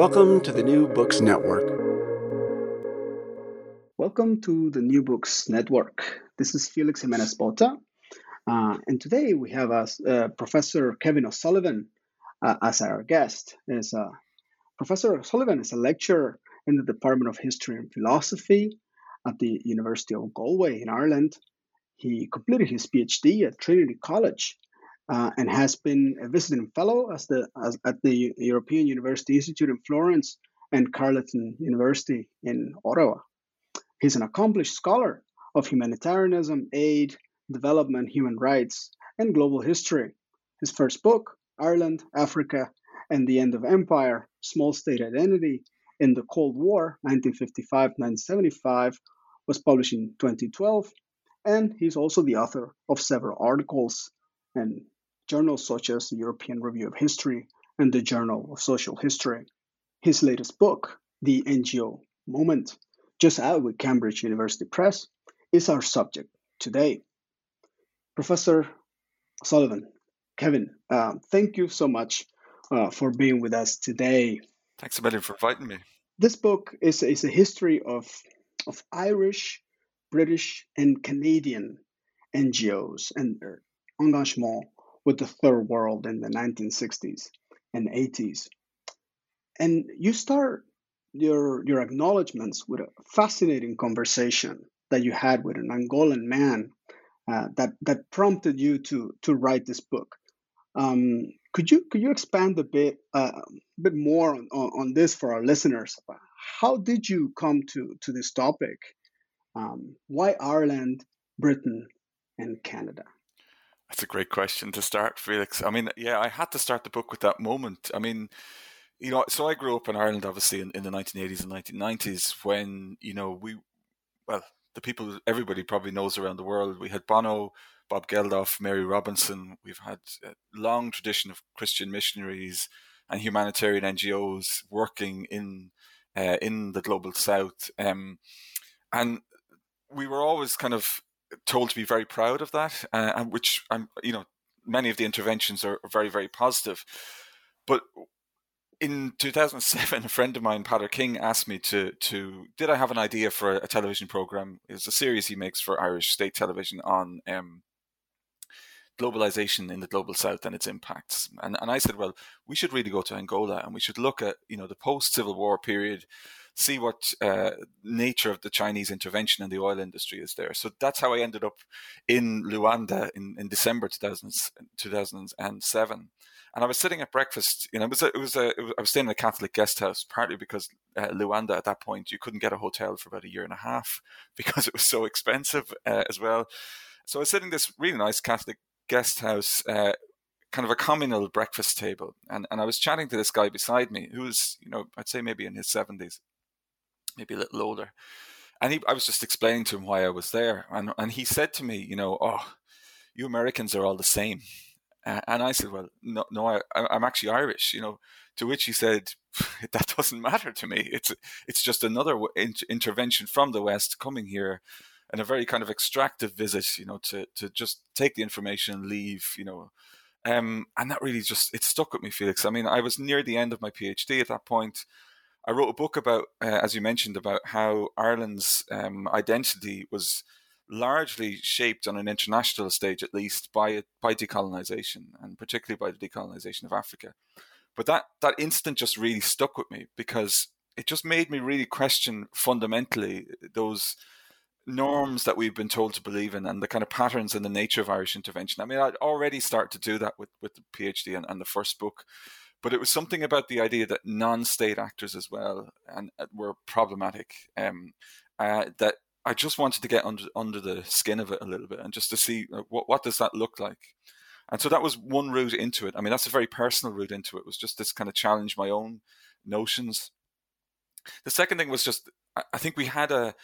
Welcome to the New Books Network. Welcome to the New Books Network. This is Felix Jimenez Botta, uh, and today we have uh, Professor Kevin O'Sullivan uh, as our guest. Uh, Professor O'Sullivan is a lecturer in the Department of History and Philosophy at the University of Galway in Ireland. He completed his PhD at Trinity College uh, and has been a visiting fellow as the, as, at the European University Institute in Florence and Carleton University in Ottawa. He's an accomplished scholar of humanitarianism, aid, development, human rights, and global history. His first book, Ireland, Africa, and the End of Empire Small State Identity in the Cold War, 1955 1975, was published in 2012. And he's also the author of several articles and journals such as the European Review of History and the Journal of Social History. His latest book, The NGO Moment, just out with Cambridge University Press, is our subject today. Professor Sullivan, Kevin, uh, thank you so much uh, for being with us today. Thanks a million for inviting me. This book is, is a history of, of Irish, British, and Canadian NGOs and their engagement with the third world in the 1960s and 80s. And you start your your acknowledgments with a fascinating conversation that you had with an Angolan man uh, that that prompted you to to write this book. Um, could you could you expand a bit uh, a bit more on, on, this for our listeners? How did you come to to this topic? Um, why Ireland, Britain, and Canada? That's a great question to start, Felix. I mean, yeah, I had to start the book with that moment. I mean, you know, so I grew up in Ireland, obviously, in, in the 1980s and 1990s when, you know, we, well, the people, everybody probably knows around the world, we had Bono, Bob Geldof, Mary Robinson. We've had a long tradition of Christian missionaries and humanitarian NGOs working in uh, in the global south. Um, and we were always kind of told to be very proud of that, uh, and which I'm, you know, many of the interventions are very, very positive. But in 2007, a friend of mine, Peadar King, asked me to to did I have an idea for a, television program? It's a series he makes for Irish state television on um, globalization in the global south and its impacts. And and I said, well, we should really go to Angola and we should look at you know the post Civil War period see what uh, nature of the Chinese intervention in the oil industry is there. So that's how I ended up in Luanda in, in December 2000, 2007. And I was sitting at breakfast. You know, it was a, it was a, it was, I was staying in a Catholic guest house, partly because uh, Luanda at that point you couldn't get a hotel for about a year and a half because it was so expensive uh, as well. So I was sitting in this really nice Catholic guest house uh, kind of a communal breakfast table. And, and I was chatting to this guy beside me who was, you know, I'd say maybe in his 70s maybe a little older. And he, I was just explaining to him why I was there, and and he said to me, you know, oh, you Americans are all the same. And I said, well, no, no, I, I'm actually Irish, you know. To which he said, that doesn't matter to me. It's it's just another intervention from the West coming here, and a very kind of extractive visit, you know, to to just take the information and leave, you know. Um, and that really just it stuck with me, Felix. I mean, I was near the end of my PhD at that point. I wrote a book about, uh, as you mentioned, about how Ireland's um, identity was largely shaped on an international stage, at least by by decolonization, and particularly by the decolonization of Africa. But that that instant just really stuck with me because it just made me really question fundamentally those norms that we've been told to believe in and the kind of patterns and the nature of Irish intervention. I mean, I'd already started to do that with, with the PhD and, and the first book. But it was something about the idea that non-state actors as well and uh, were problematic. Um, uh, that I just wanted to get under under the skin of it a little bit and just to see uh, what what does that look like. And so that was one route into it. I mean, that's a very personal route into it. it was just this kind of challenge my own notions. The second thing was just I think we had a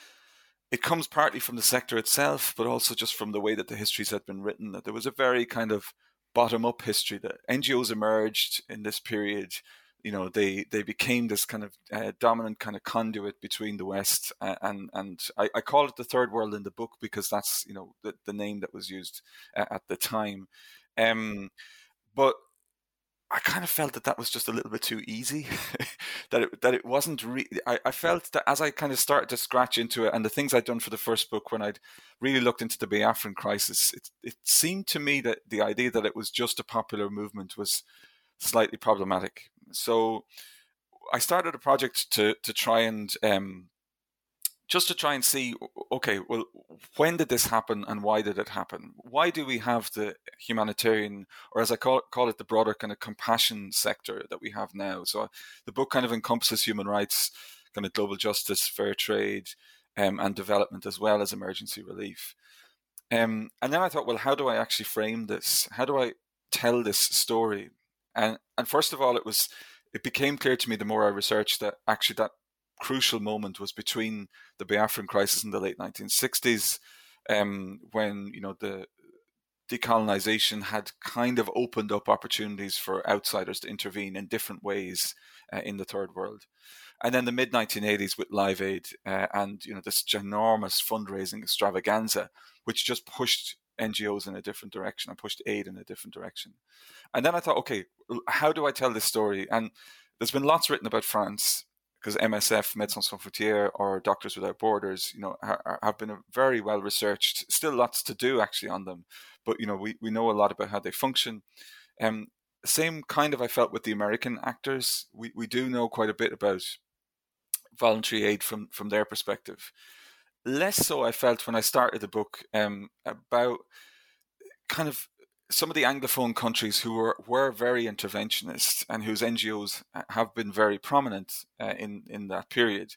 it comes partly from the sector itself, but also just from the way that the histories had been written. That there was a very kind of bottom up history that NGOs emerged in this period. You know, they they became this kind of uh, dominant kind of conduit between the West and and, I, I, call it the third world in the book because that's you know the, the name that was used uh, at the time. Um, but I kind of felt that that was just a little bit too easy. that it that it wasn't. Re- I, I felt that as I kind of started to scratch into it, and the things I'd done for the first book, when I'd really looked into the Biafran crisis, it it seemed to me that the idea that it was just a popular movement was slightly problematic. So I started a project to to try and um, just to try and see okay well when did this happen and why did it happen? Why do we have the humanitarian or as i call, call it the broader kind of compassion sector that we have now? So the book kind of encompasses human rights kind of global justice fair trade um, and development as well as emergency relief. Um, and then i thought well how do i actually frame this? How do i tell this story? And and first of all it was it became clear to me the more i researched that actually that crucial moment was between the Biafran crisis in the late 1960s, um, when you know the decolonization had kind of opened up opportunities for outsiders to intervene in different ways uh, in the third world. And then the mid 1980s with Live Aid uh, and you know this ginormous fundraising extravaganza, which just pushed NGOs in a different direction and pushed aid in a different direction. And then I thought, okay, how do I tell this story? And there's been lots written about France because MSF, Médecins Sans Frontières, or Doctors Without Borders, you know, are, have been very well researched. Still, lots to do actually on them, but you know, we, we know a lot about how they function. Um, same kind of I felt with the American actors. We we do know quite a bit about voluntary aid from from their perspective. Less so, I felt when I started the book um, about kind of some of the Anglophone countries who were, were very interventionist and whose NGOs have been very prominent uh, in in that period.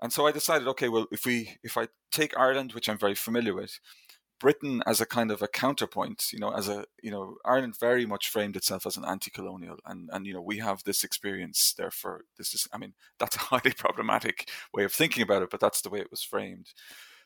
And so I decided, okay, well, if we if I take Ireland, which I'm very familiar with, Britain as a kind of a counterpoint, you know, as a you know, Ireland very much framed itself as an anti-colonial, and and you know, we have this experience. Therefore, this is, I mean, that's a highly problematic way of thinking about it, but that's the way it was framed.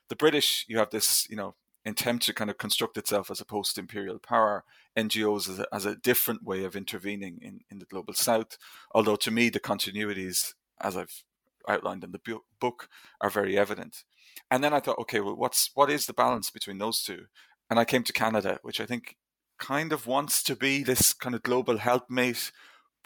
The British, you have this, you know, attempt to kind of construct itself as a post-imperial power, NGOs as a, as a different way of intervening in, in the global south. Although to me, the continuities, as I've outlined in the book, are very evident. And then I thought, okay, well, what's what is the balance between those two? And I came to Canada, which I think kind of wants to be this kind of global helpmate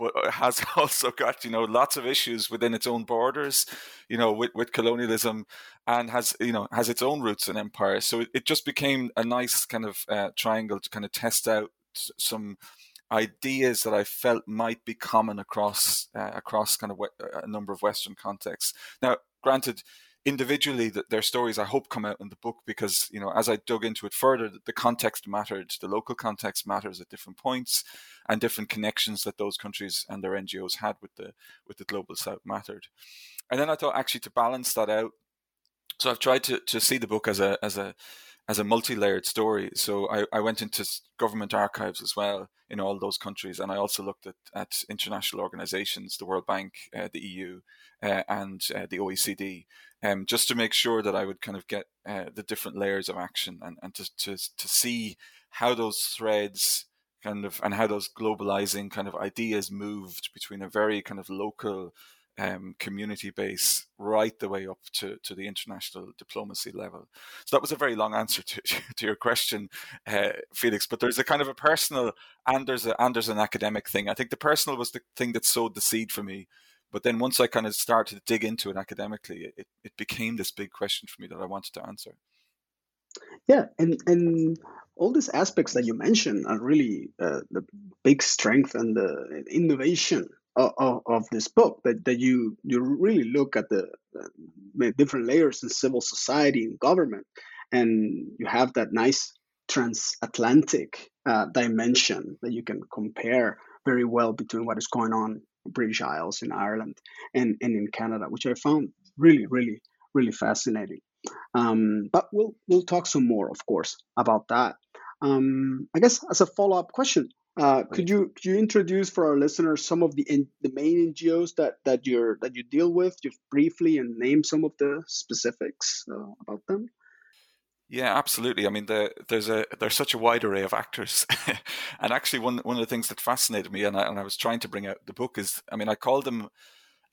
but has also got you know lots of issues within its own borders, you know, with, with colonialism, and has you know has its own roots in empire. So it, it just became a nice kind of uh, triangle to kind of test out some ideas that I felt might be common across uh, across kind of a number of Western contexts. Now, granted, individually their stories I hope come out in the book because you know as I dug into it further the context mattered the local context matters at different points and different connections that those countries and their NGOs had with the with the global south mattered and then I thought actually to balance that out so I've tried to to see the book as a as a as a multi-layered story. So I, I went into government archives as well in all those countries, and I also looked at, at international organizations, the World Bank, uh, the EU, uh, and uh, the OECD, um, just to make sure that I would kind of get uh, the different layers of action and, and to, to, to see how those threads kind of and how those globalizing kind of ideas moved between a very kind of local um, community base right the way up to, to the international diplomacy level. So that was a very long answer to, to your question, uh, Felix. But there's a kind of a personal and there's a and there's an academic thing. I think the personal was the thing that sowed the seed for me. But then once I kind of started to dig into it academically, it, it became this big question for me that I wanted to answer. Yeah, and and all these aspects that you mentioned are really uh, the big strength and the innovation of, of this book that, that you you really look at the, different layers in civil society and government and you have that nice transatlantic uh, dimension that you can compare very well between what is going on British Isles in Ireland and, and in Canada, which I found really, really, really fascinating. Um, but we'll we'll talk some more, of course, about that. Um, I guess as a follow up question, Uh, could you could you introduce for our listeners some of the in, the main NGOs that that you're that you deal with, just briefly, and name some of the specifics uh, about them? Yeah, absolutely. I mean, the, there's a there's such a wide array of actors, and actually, one one of the things that fascinated me, and I, and I was trying to bring out the book is, I mean, I called them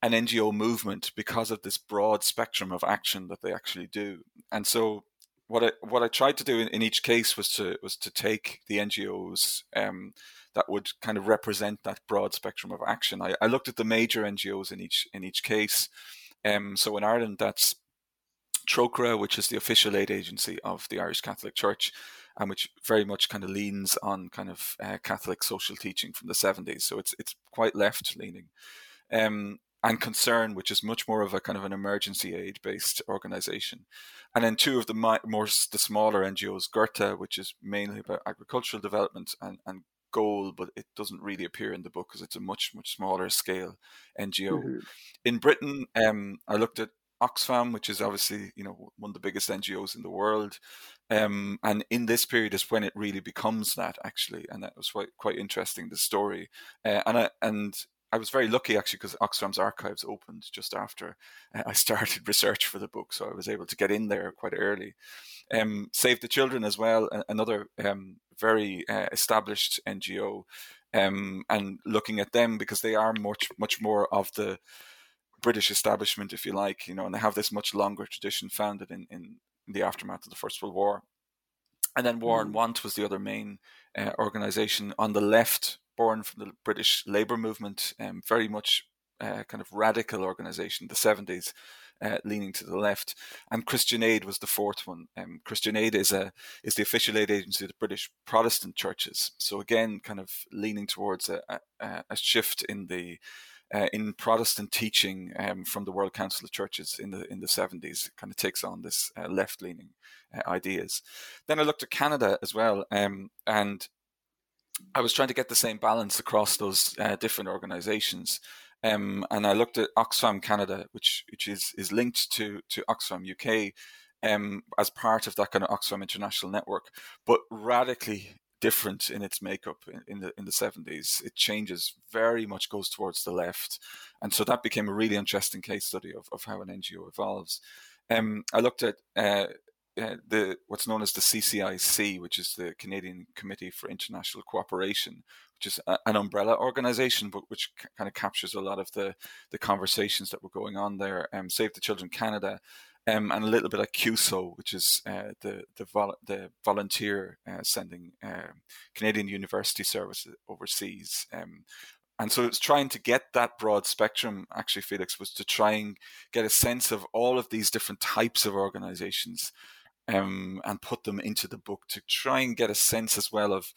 an NGO movement because of this broad spectrum of action that they actually do, and so what I what I tried to do in, in each case was to was to take the NGOs um, that would kind of represent that broad spectrum of action. I, I looked at the major NGOs in each in each case. Um, so in Ireland, that's Trócaire, which is the official aid agency of the Irish Catholic Church, and which very much kind of leans on kind of uh, Catholic social teaching from the 70s. So it's it's quite left leaning. Um, and Concern, which is much more of a kind of an emergency aid based organization. And then two of the more the smaller NGOs, Gorta, which is mainly about agricultural development, and, and Goal, but it doesn't really appear in the book because it's a much much smaller scale NGO. Mm-hmm. In Britain, um, I looked at Oxfam, which is obviously you know one of the biggest NGOs in the world, um, and in this period is when it really becomes that actually, and that was quite quite interesting the story, uh, and I, and I was very lucky actually because Oxfam's archives opened just after uh, I started research for the book, so I was able to get in there quite early. Um, Save the Children as well, another um, very uh, established NGO, um, and looking at them because they are much much more of the British establishment, if you like, you know, and they have this much longer tradition founded in, in the aftermath of the First World War. And then War on mm. Want was the other main uh, organization on the left, born from the British Labour movement, um, very much uh, kind of radical organization, the 70s. Uh, leaning to the left, and Christian Aid was the fourth one. Um, Christian Aid is a is the official aid agency of the British Protestant churches. So again, kind of leaning towards a, a, a shift in the uh, in Protestant teaching um, from the World Council of Churches in the in the seventies. Kind of takes on this uh, left leaning uh, ideas. Then I looked at Canada as well, um, and I was trying to get the same balance across those uh, different organisations. Um, and I looked at Oxfam Canada, which which is is linked to to Oxfam UK. Um, as part of that kind of Oxfam International Network, but radically different in its makeup in, in, the in the 70s it changes very much goes towards the left. And so that became a really interesting case study of, of how an ngo evolves. Um, i looked at uh, uh, the what's known as the CCIC, which is the Canadian Committee for International Cooperation, which is a, an umbrella organization, but which c- kind of captures a lot of the the conversations that were going on there. Um, Save the Children Canada um, and a little bit of CUSO, which is uh, the the, vol- the volunteer uh, sending uh, Canadian University Service overseas. Um, and so it's trying to get that broad spectrum. Actually, Felix was to try and get a sense of all of these different types of organizations, um, and put them into the book to try and get a sense as well of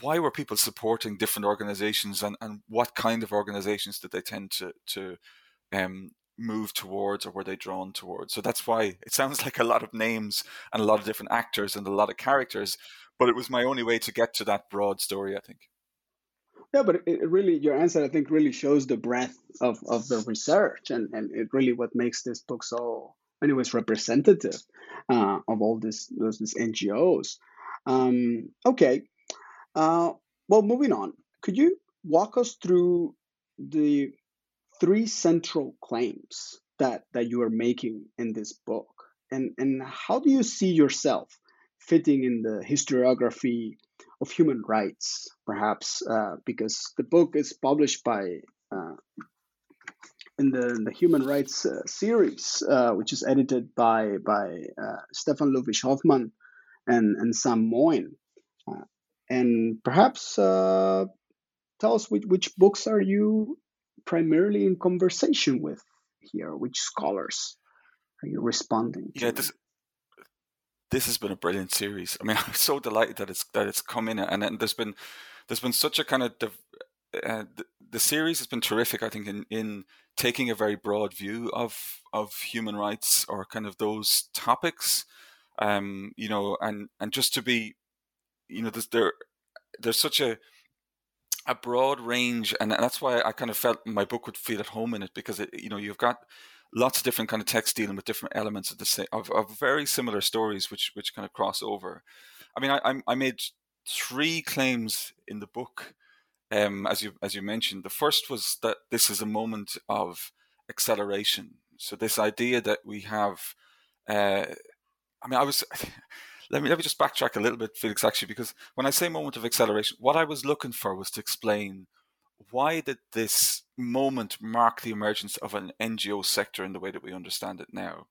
why were people supporting different organizations and, and what kind of organizations did they tend to to um, move towards or were they drawn towards? So that's why it sounds like a lot of names and a lot of different actors and a lot of characters, but it was my only way to get to that broad story, I think. Yeah, but it really, your answer, I think, really shows the breadth of, of the research and, and it really what makes this book so, anyways, representative uh, of all this, those, these NGOs. Um, okay. Uh, well, moving on, could you walk us through the three central claims that that you are making in this book. And and how do you see yourself fitting in the historiography of human rights perhaps uh, because the book is published by uh, in the, in the human rights uh, series uh, which is edited by by uh, stefan ludwig hoffmann and and sam moyn uh, and perhaps tell us which, which books are you primarily in conversation with here? Which scholars are you responding to? Yeah, this this has been a brilliant series. I mean, I'm so delighted that it's that it's come in, and, and there's been there's been such a kind of uh, the, the, series has been terrific. I think in in taking a very broad view of of human rights or kind of those topics, um, you know, and and just to be, you know, there's there there's such a a broad range, and that's why I kind of felt my book would feel at home in it because it, you know you've got lots of different kind of text dealing with different elements of the same of, of very similar stories, which which kind of cross over. I mean, I I made three claims in the book, um, as you as you mentioned. The first was that this is a moment of acceleration. So this idea that we have, uh, I mean, I was. let me let me just backtrack a little bit, Felix. Actually, because when I say moment of acceleration, what I was looking for was to explain why did this moment mark the emergence of an NGO sector in the way that we understand it now.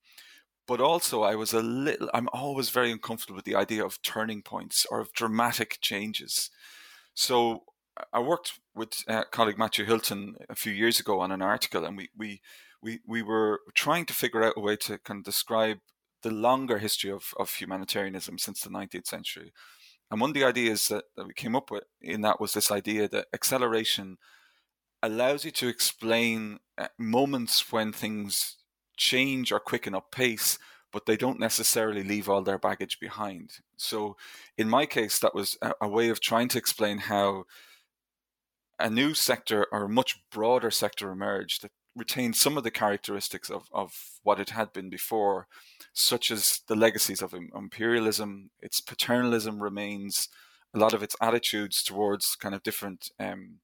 But also, I was a little. I'm always very uncomfortable with the idea of turning points or of dramatic changes. So I worked with uh, colleague Matthew Hilton a few years ago on an article, and we we we we were trying to figure out a way to kind of describe the longer history of, of humanitarianism since the 19th century. And one of the ideas that, that we came up with in that was this idea that acceleration allows you to explain uh, moments when things change or quicken up pace, but they don't necessarily leave all their baggage behind. So, in my case, that was a, a way of trying to explain how a new sector or a much broader sector emerged that retained some of the characteristics of, of what it had been before, such as the legacies of imperialism, its paternalism remains, a lot of its attitudes towards kind of different um,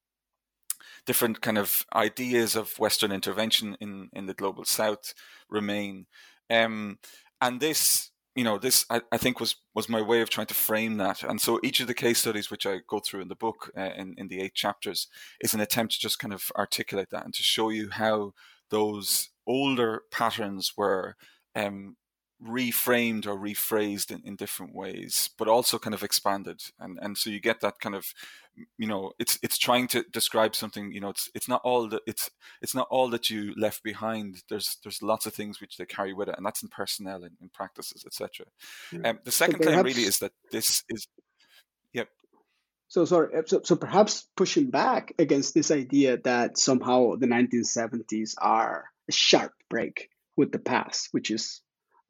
different kind of ideas of Western intervention in, in the global South remain. Um, and this you know this I, I, think was was my way of trying to frame that. And so each of the case studies which i go through in the book uh, in, in the eight chapters is an attempt to just kind of articulate that and to show you how those older patterns were um, reframed or rephrased in, in different ways but also kind of expanded. And and so you get that kind of you know it's it's trying to describe something you know it's it's not all that it's it's not all that you left behind. There's there's lots of things which they carry with it and that's in personnel and in practices etc yeah. um, the second so perhaps, claim really is that this is yep. So sorry uh, so, so perhaps pushing back against this idea that somehow the 1970s are a sharp break with the past which is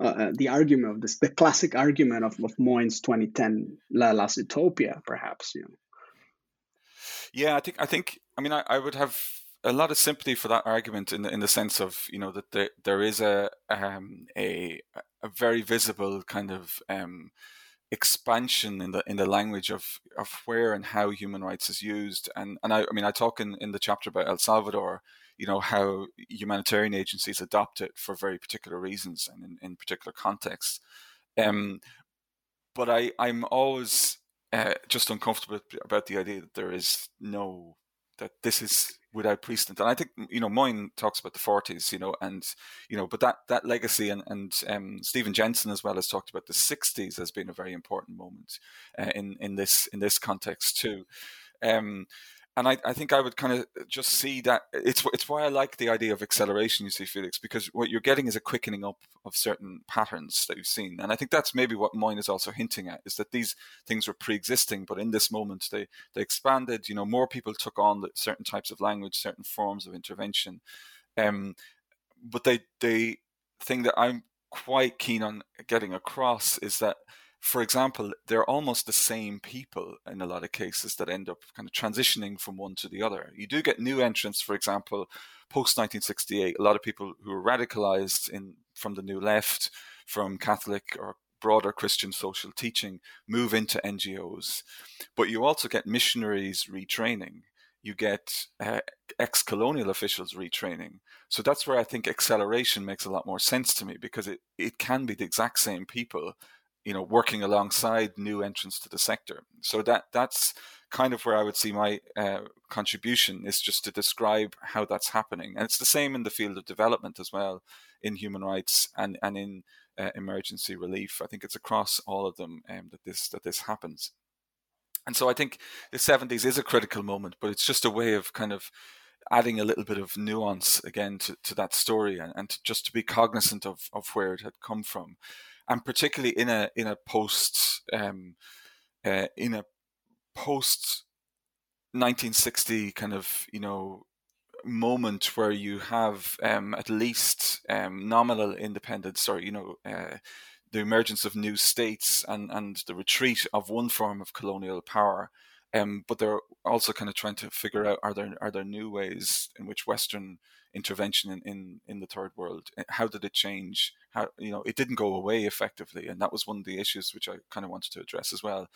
uh, uh, the argument of this, the classic argument of, of Moyn's 2010 La Last Utopia, perhaps. You know. Yeah, I think I think I mean I, I would have a lot of sympathy for that argument in the in the sense of you know that there there is a um, a a very visible kind of um, expansion in the in the language of of where and how human rights is used and and I, I mean I talk in in the chapter about El Salvador you know how humanitarian agencies adopt it for very particular reasons and in, in particular contexts um, but I I'm always uh, just uncomfortable about the idea that there is no that this is without precedent. And I think you know Moyn talks about the forties, you know, and you know, but that that legacy and and um, Steven Jensen as well has talked about the sixties as being a very important moment uh, in in this in this context too. Um, and I, I think I would kind of just see that it's it's why I like the idea of acceleration. You see, Felix, because what you're getting is a quickening up of certain patterns that you've seen, and I think that's maybe what Moyn is also hinting at is that these things were pre-existing, but in this moment they they expanded. You know, more people took on certain types of language, certain forms of intervention, um, but they they thing that I'm quite keen on getting across is that for example, they're almost the same people in a lot of cases that end up kind of transitioning from one to the other. You do get new entrants, for example, post 1968. A lot of people who are radicalized in from the new left, from Catholic or broader Christian social teaching, move into NGOs. But you also get missionaries retraining. You get uh, ex colonial officials retraining. So that's where I think acceleration makes a lot more sense to me because it, it can be the exact same people you know working alongside new entrants to the sector. So that that's kind of where i would see my uh, contribution is just to describe how that's happening. And it's the same in the field of development as well in human rights and and in uh, emergency relief. I think it's across all of them um, that this that this happens. And so i think the 70s is a critical moment but it's just a way of kind of adding a little bit of nuance again to, to that story and, and to, just to be cognizant of, of where it had come from and particularly in a in a post um, uh, in a post 1960 kind of you know moment where you have um, at least um, nominal independence or you know uh, the emergence of new states and and the retreat of one form of colonial power um, but they're also kind of trying to figure out are there are there new ways in which Western intervention in, in, in the third world eh, how did it change how you know it didn't go away effectively and that was one of the issues which I kind of wanted to address as well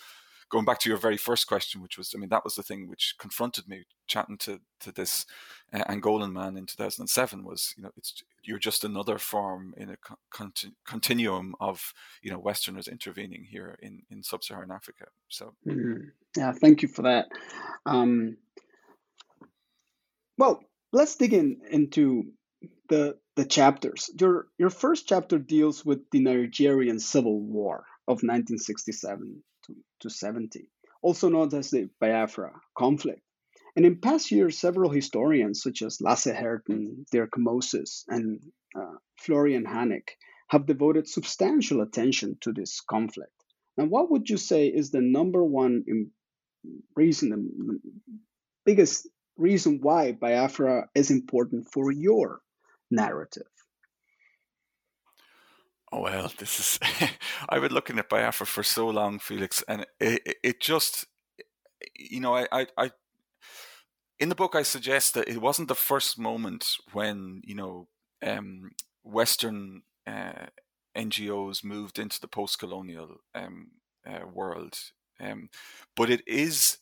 going back to your very first question, which was, I mean, that was the thing which confronted me chatting to to this uh, Angolan man in 2007 was, you know, it's you're just another form in a continuum of, you know, Westerners intervening here in in sub-Saharan Africa. So, mm-hmm. yeah, thank you for that. Um, well, let's dig in into the the chapters. Your your first chapter deals with the Nigerian Civil War of 1967 to, to 70, also known as the Biafra conflict. And in past years, several historians such as Lasse Heerten, Dirk Moses, and uh, Florian Hannig have devoted substantial attention to this conflict. Now, what would you say is the number one reason, the biggest reason why Biafra is important for your narrative? Oh well, this is. I've been looking at Biafra for so long, Felix, and it, it just, you know, I, I, I, in the book, I suggest that it wasn't the first moment when you know, um, Western uh, NGOs moved into the post-colonial um, uh, world, um, but it is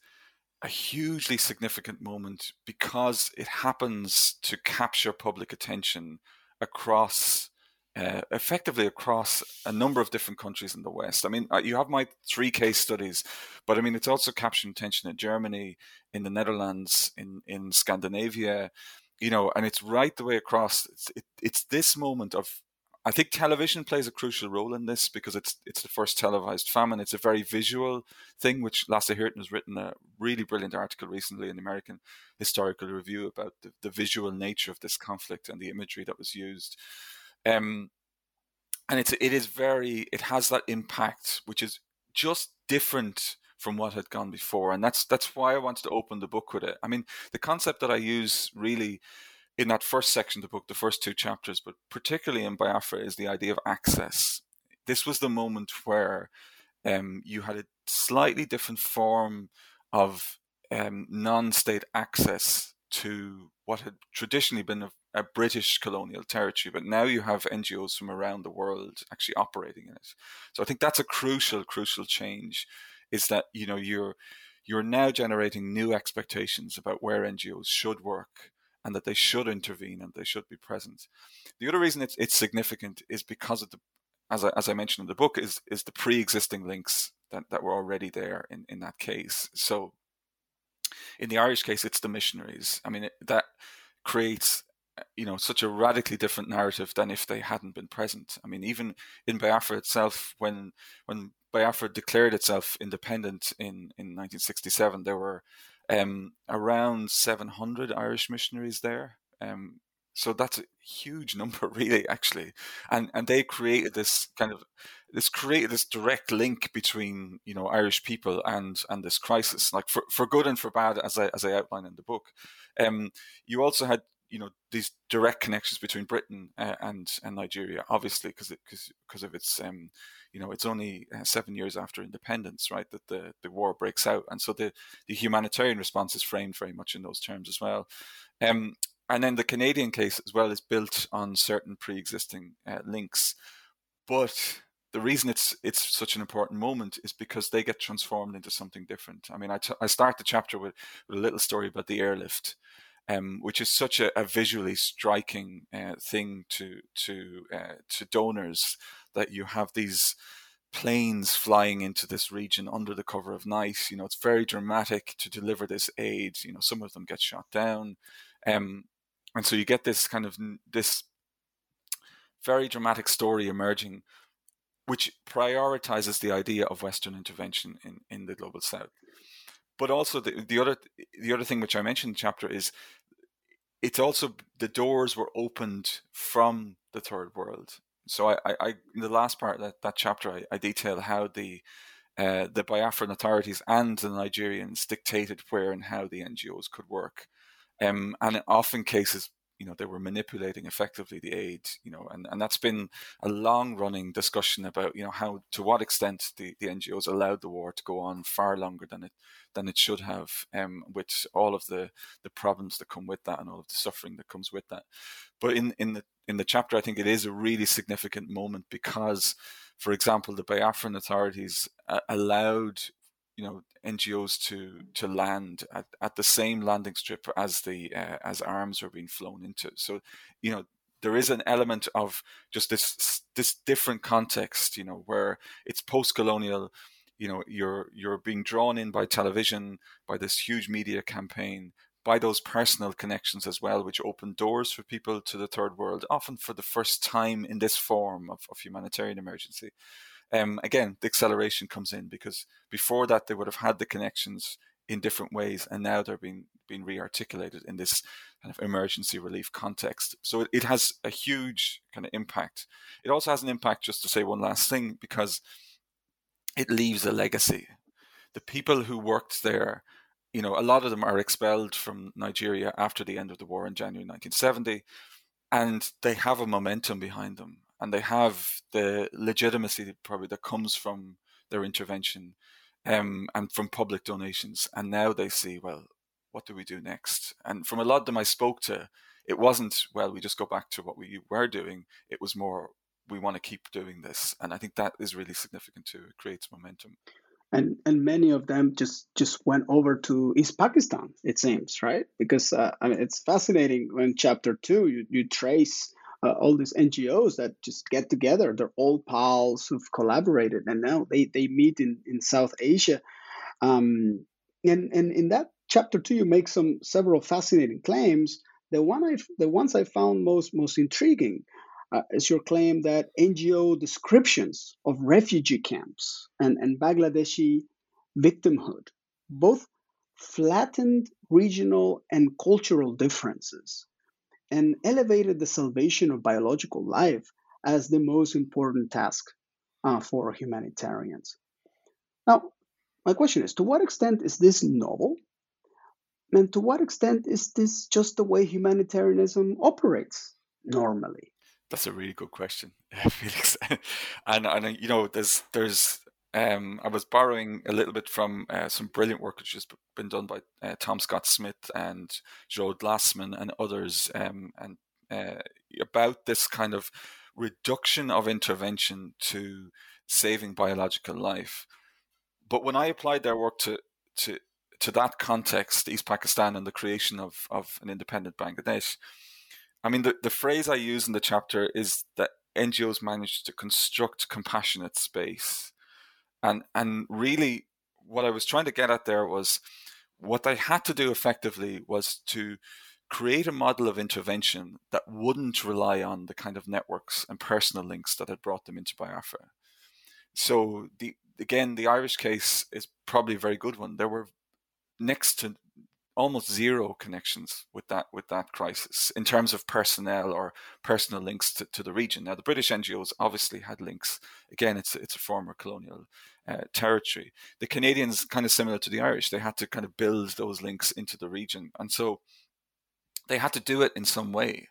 a hugely significant moment because it happens to capture public attention across uh, effectively across a number of different countries in the West. I mean, uh, you have my three case studies, but I mean, it's also capturing attention in Germany, in the Netherlands, in, in Scandinavia, you know, and it's right the way across. It's, it, it's this moment of I think television plays a crucial role in this because it's it's the first televised famine. It's a very visual thing, which Lasse Heerten has written a really brilliant article recently in the American Historical Review about the, the visual nature of this conflict and the imagery that was used. Um, and it's it is very it has that impact which is just different from what had gone before, and that's that's why I wanted to open the book with it. I mean, the concept that I use really in that first section of the book, the first two chapters, but particularly in Biafra, is the idea of access. This was the moment where um, you had a slightly different form of um, non-state access to what had traditionally been a, a, British colonial territory, but now you have NGOs from around the world actually operating in it. So I think that's a crucial, crucial change. Is that you know you're you're now generating new expectations about where NGOs should work and that they should intervene and they should be present. The other reason it's, it's significant is because of the, as I, as I mentioned in the book, is is the pre-existing links that, that were already there in, in that case. So in the Irish case, it's the missionaries. I mean, it, that creates you know such a radically different narrative than if they hadn't been present. I mean, even in Biafra itself, when when Biafra declared itself independent in in 1967, there were um, around 700 Irish missionaries there. Um, so that's a huge number, really, actually. And and they created this kind of this created this direct link between you know Irish people and and this crisis, like for, for good and for bad, as I as I outline in the book. Um, you also had you know these direct connections between Britain uh, and and Nigeria, obviously because because because of its um, you know it's only uh, seven years after independence, right, that the the war breaks out, and so the the humanitarian response is framed very much in those terms as well. Um, and then the Canadian case as well is built on certain pre-existing uh, links, but the reason it's it's such an important moment is because they get transformed into something different. I mean, I, t- I start the chapter with, with a little story about the airlift, um, which is such a, a visually striking uh, thing to to uh, to donors that you have these planes flying into this region under the cover of night. You know, it's very dramatic to deliver this aid. You know, some of them get shot down, um, and so you get this kind of this very dramatic story emerging, which prioritizes the idea of Western intervention in in the global South but also the, the other the other thing which I mentioned in the chapter is it's also the doors were opened from the third world. So I, I, I in the last part that, that chapter I, I detail how the uh, the Biafran authorities and the Nigerians dictated where and how the NGOs could work. Um, and often cases you know they were manipulating effectively the aid you know and, and that's been a long running discussion about you know how to what extent the, the ngos allowed the war to go on far longer than it than it should have um, with all of the the problems that come with that and all of the suffering that comes with that. But in in the in the chapter i think it is a really significant moment because for example the biafran authorities uh, allowed you know NGOs to to land at, at the same landing strip as the uh, as arms are being flown into. So you know there is an element of just this this different context, you know, where it's post colonial. You know, you're you're being drawn in by television, by this huge media campaign, by those personal connections as well, which open doors for people to the third world, often for the first time in this form of, of humanitarian emergency um, again, the acceleration comes in because before that they would have had the connections in different ways, and now they're being being rearticulated in this kind of emergency relief context. So it, it has a huge kind of impact. It also has an impact, just to say one last thing, because it leaves a legacy. The people who worked there, you know, a lot of them are expelled from Nigeria after the end of the war in January 1970, and they have a momentum behind them and they have the legitimacy probably that comes from their intervention um, and from public donations. And now they see, well, what do we do next? And from a lot of them I spoke to, it wasn't, well, we just go back to what we were doing. It was more, we want to keep doing this. And I think that is really significant too. It creates momentum. And, and many of them just, just went over to East Pakistan, it seems, right? Because uh, I mean, it's fascinating when chapter two, you, you trace uh, all these NGOs that just get together. They're old pals who've collaborated, and now they, they meet in, in South Asia. Um, and and in that chapter two, you make some several fascinating claims. The one I the ones I found most most intriguing uh, is your claim that NGO descriptions of refugee camps and, and Bangladeshi victimhood both flattened regional and cultural differences and elevated the salvation of biological life as the most important task uh, for humanitarians. Now, my question is to what extent is this novel? And to what extent is this just the way humanitarianism operates normally? That's a really good question, Felix. and, and you know, there's there's um, I was borrowing a little bit from uh, some brilliant work which has been done by uh, Tom Scott Smith and Joe Glasman and others, um, and uh, about this kind of reduction of intervention to saving biological life. But when I applied their work to to to that context, East Pakistan and the creation of, of an independent Bangladesh, I mean the, the phrase I use in the chapter is that NGOs managed to construct compassionate space and and really what I was trying to get at there was what they had to do effectively was to create a model of intervention that wouldn't rely on the kind of networks and personal links that had brought them into Biafra. So the again, the Irish case is probably a very good one. There were next to almost zero connections with that with that crisis in terms of personnel or personal links to, to the region. Now, the British NGOs obviously had links. Again, it's it's a former colonial uh, territory. The Canadians, kind of similar to the Irish, they had to kind of build those links into the region, and so they had to do it in some way.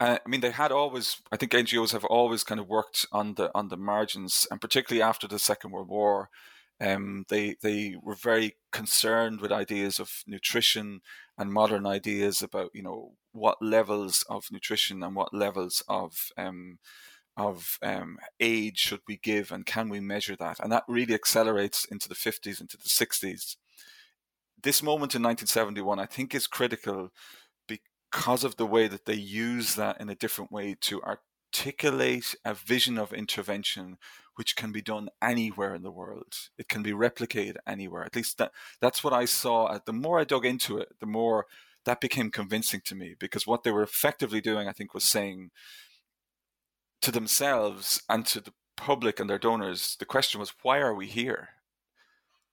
Uh, I mean, they had always. I think NGOs have always kind of worked on the on the margins, and particularly after the Second World War, um, they they were very concerned with ideas of nutrition and modern ideas about you know what levels of nutrition and what levels of um, of um, age should we give and can we measure that and that really accelerates into the 50s into the 60s this moment in 1971 i think is critical because of the way that they use that in a different way to articulate a vision of intervention which can be done anywhere in the world. It can be replicated anywhere. At least that that's what I saw. The more I dug into it, the more that became convincing to me because what they were effectively doing, I think, was saying to themselves and to the public and their donors, the question was, why are we here?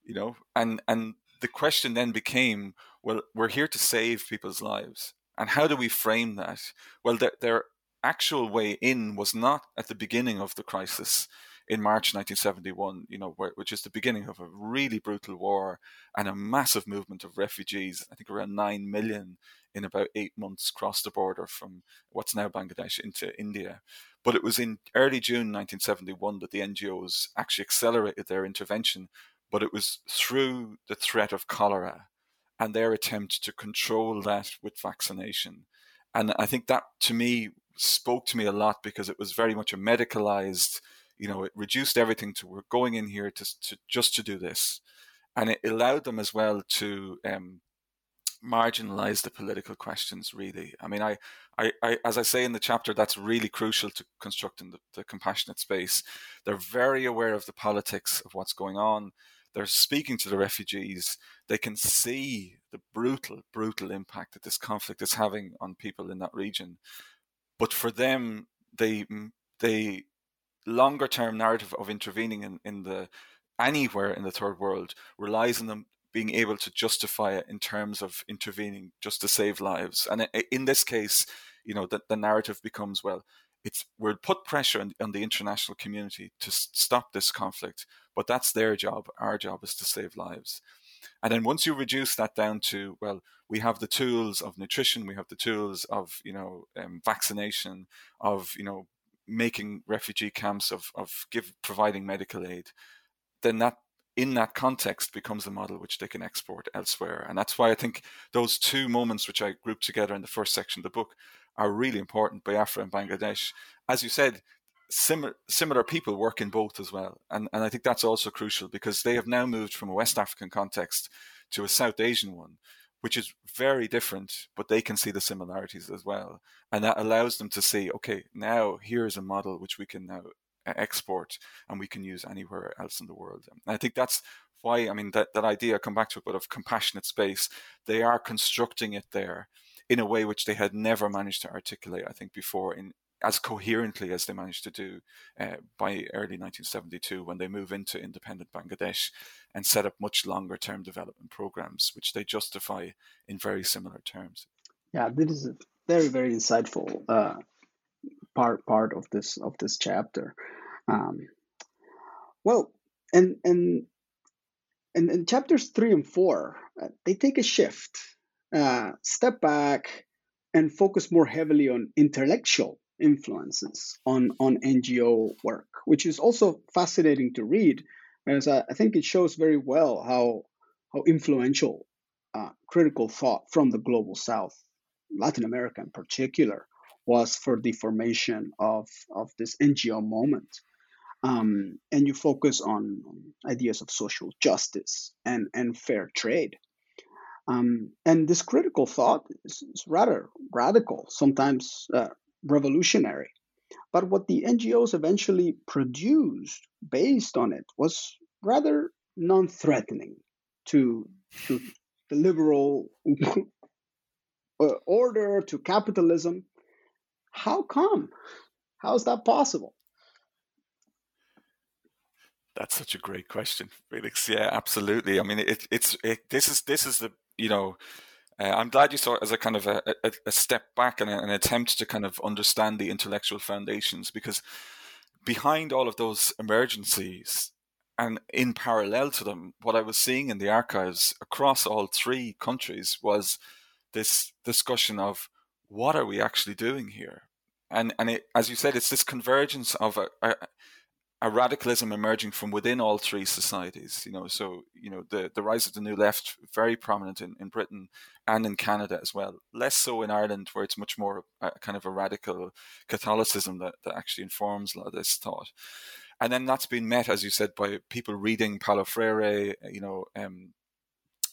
You know, and and the question then became, well, we're here to save people's lives. And how do we frame that? Well, their, their actual way in was not at the beginning of the crisis in March 1971, you know, which is the beginning of a really brutal war and a massive movement of refugees. I think around 9 million in about eight months crossed the border from what's now Bangladesh into India. But it was in early June 1971 that the NGOs actually accelerated their intervention, but it was through the threat of cholera and their attempt to control that with vaccination. And I think that to me spoke to me a lot because it was very much a medicalized you know, it reduced everything to we're going in here to, to just to do this. and it allowed them as well to um, marginalize the political questions really. I mean I, I, I as i say in the chapter that's really crucial to constructing the, the, compassionate space. They're very aware of the politics of what's going on. They're speaking to the refugees. They can see the brutal brutal impact that this conflict is having on people in that region. But for them they they longer term narrative of intervening in, in the anywhere in the third world relies on them being able to justify it in terms of intervening just to save lives. And in this case, you know, the, the narrative becomes well, it's we'll put pressure on, on the international community to stop this conflict, but that's their job. Our job is to save lives. And then once you reduce that down to well, we have the tools of nutrition, we have the tools of you know um, vaccination, of you know making refugee camps, of of give providing medical aid, then that in that context becomes a model which they can export elsewhere. And that's why I think those two moments, which I grouped together in the first section of the book, are really important Biafra and Bangladesh. As you said, similar similar people work in both as well. And and I think that's also crucial because they have now moved from a West African context to a South Asian one, which is very different, but they can see the similarities as well. And that allows them to see, okay, now here's a model which we can now export and we can use anywhere else in the world. And I think that's why, I mean, that, that idea, come back to it, but of compassionate space, they are constructing it there in a way which they had never managed to articulate, I think, before in as coherently as they managed to do uh, by early 1972 when they move into independent Bangladesh and set up much longer term development programs, which they justify in very similar terms. Yeah, this is a very, very insightful uh, part part of this of this chapter. Um, well, and and and in chapters three and four, uh, they take a shift, uh, step back, and focus more heavily on intellectual influences on on NGO work, which is also fascinating to read, as I, I think it shows very well how how influential uh, critical thought from the global South, Latin America in particular, was for the formation of, of this NGO moment. Um, and you focus on, ideas of social justice and, and fair trade. Um, and this critical thought is, is rather radical, sometimes uh, revolutionary. But what the NGOs eventually produced based on it was rather non threatening to, to the liberal order, to capitalism. How come? How is that possible? That's such a great question, Felix. Yeah, absolutely. I mean, it, it's it, this is this is the you know, uh, I'm glad you saw it as a kind of a, a, a step back and an attempt to kind of understand the intellectual foundations because behind all of those emergencies and in parallel to them, what I was seeing in the archives across all three countries was this discussion of what are we actually doing here? And and it, as you said, it's this convergence of a, a, a, radicalism emerging from within all three societies. You know, so you know the the rise of the new left very prominent in, in Britain and in Canada as well. Less so in Ireland, where it's much more a, kind of a radical Catholicism that, that actually informs a lot of this thought. And then that's been met, as you said, by people reading Paulo Freire, you know, um,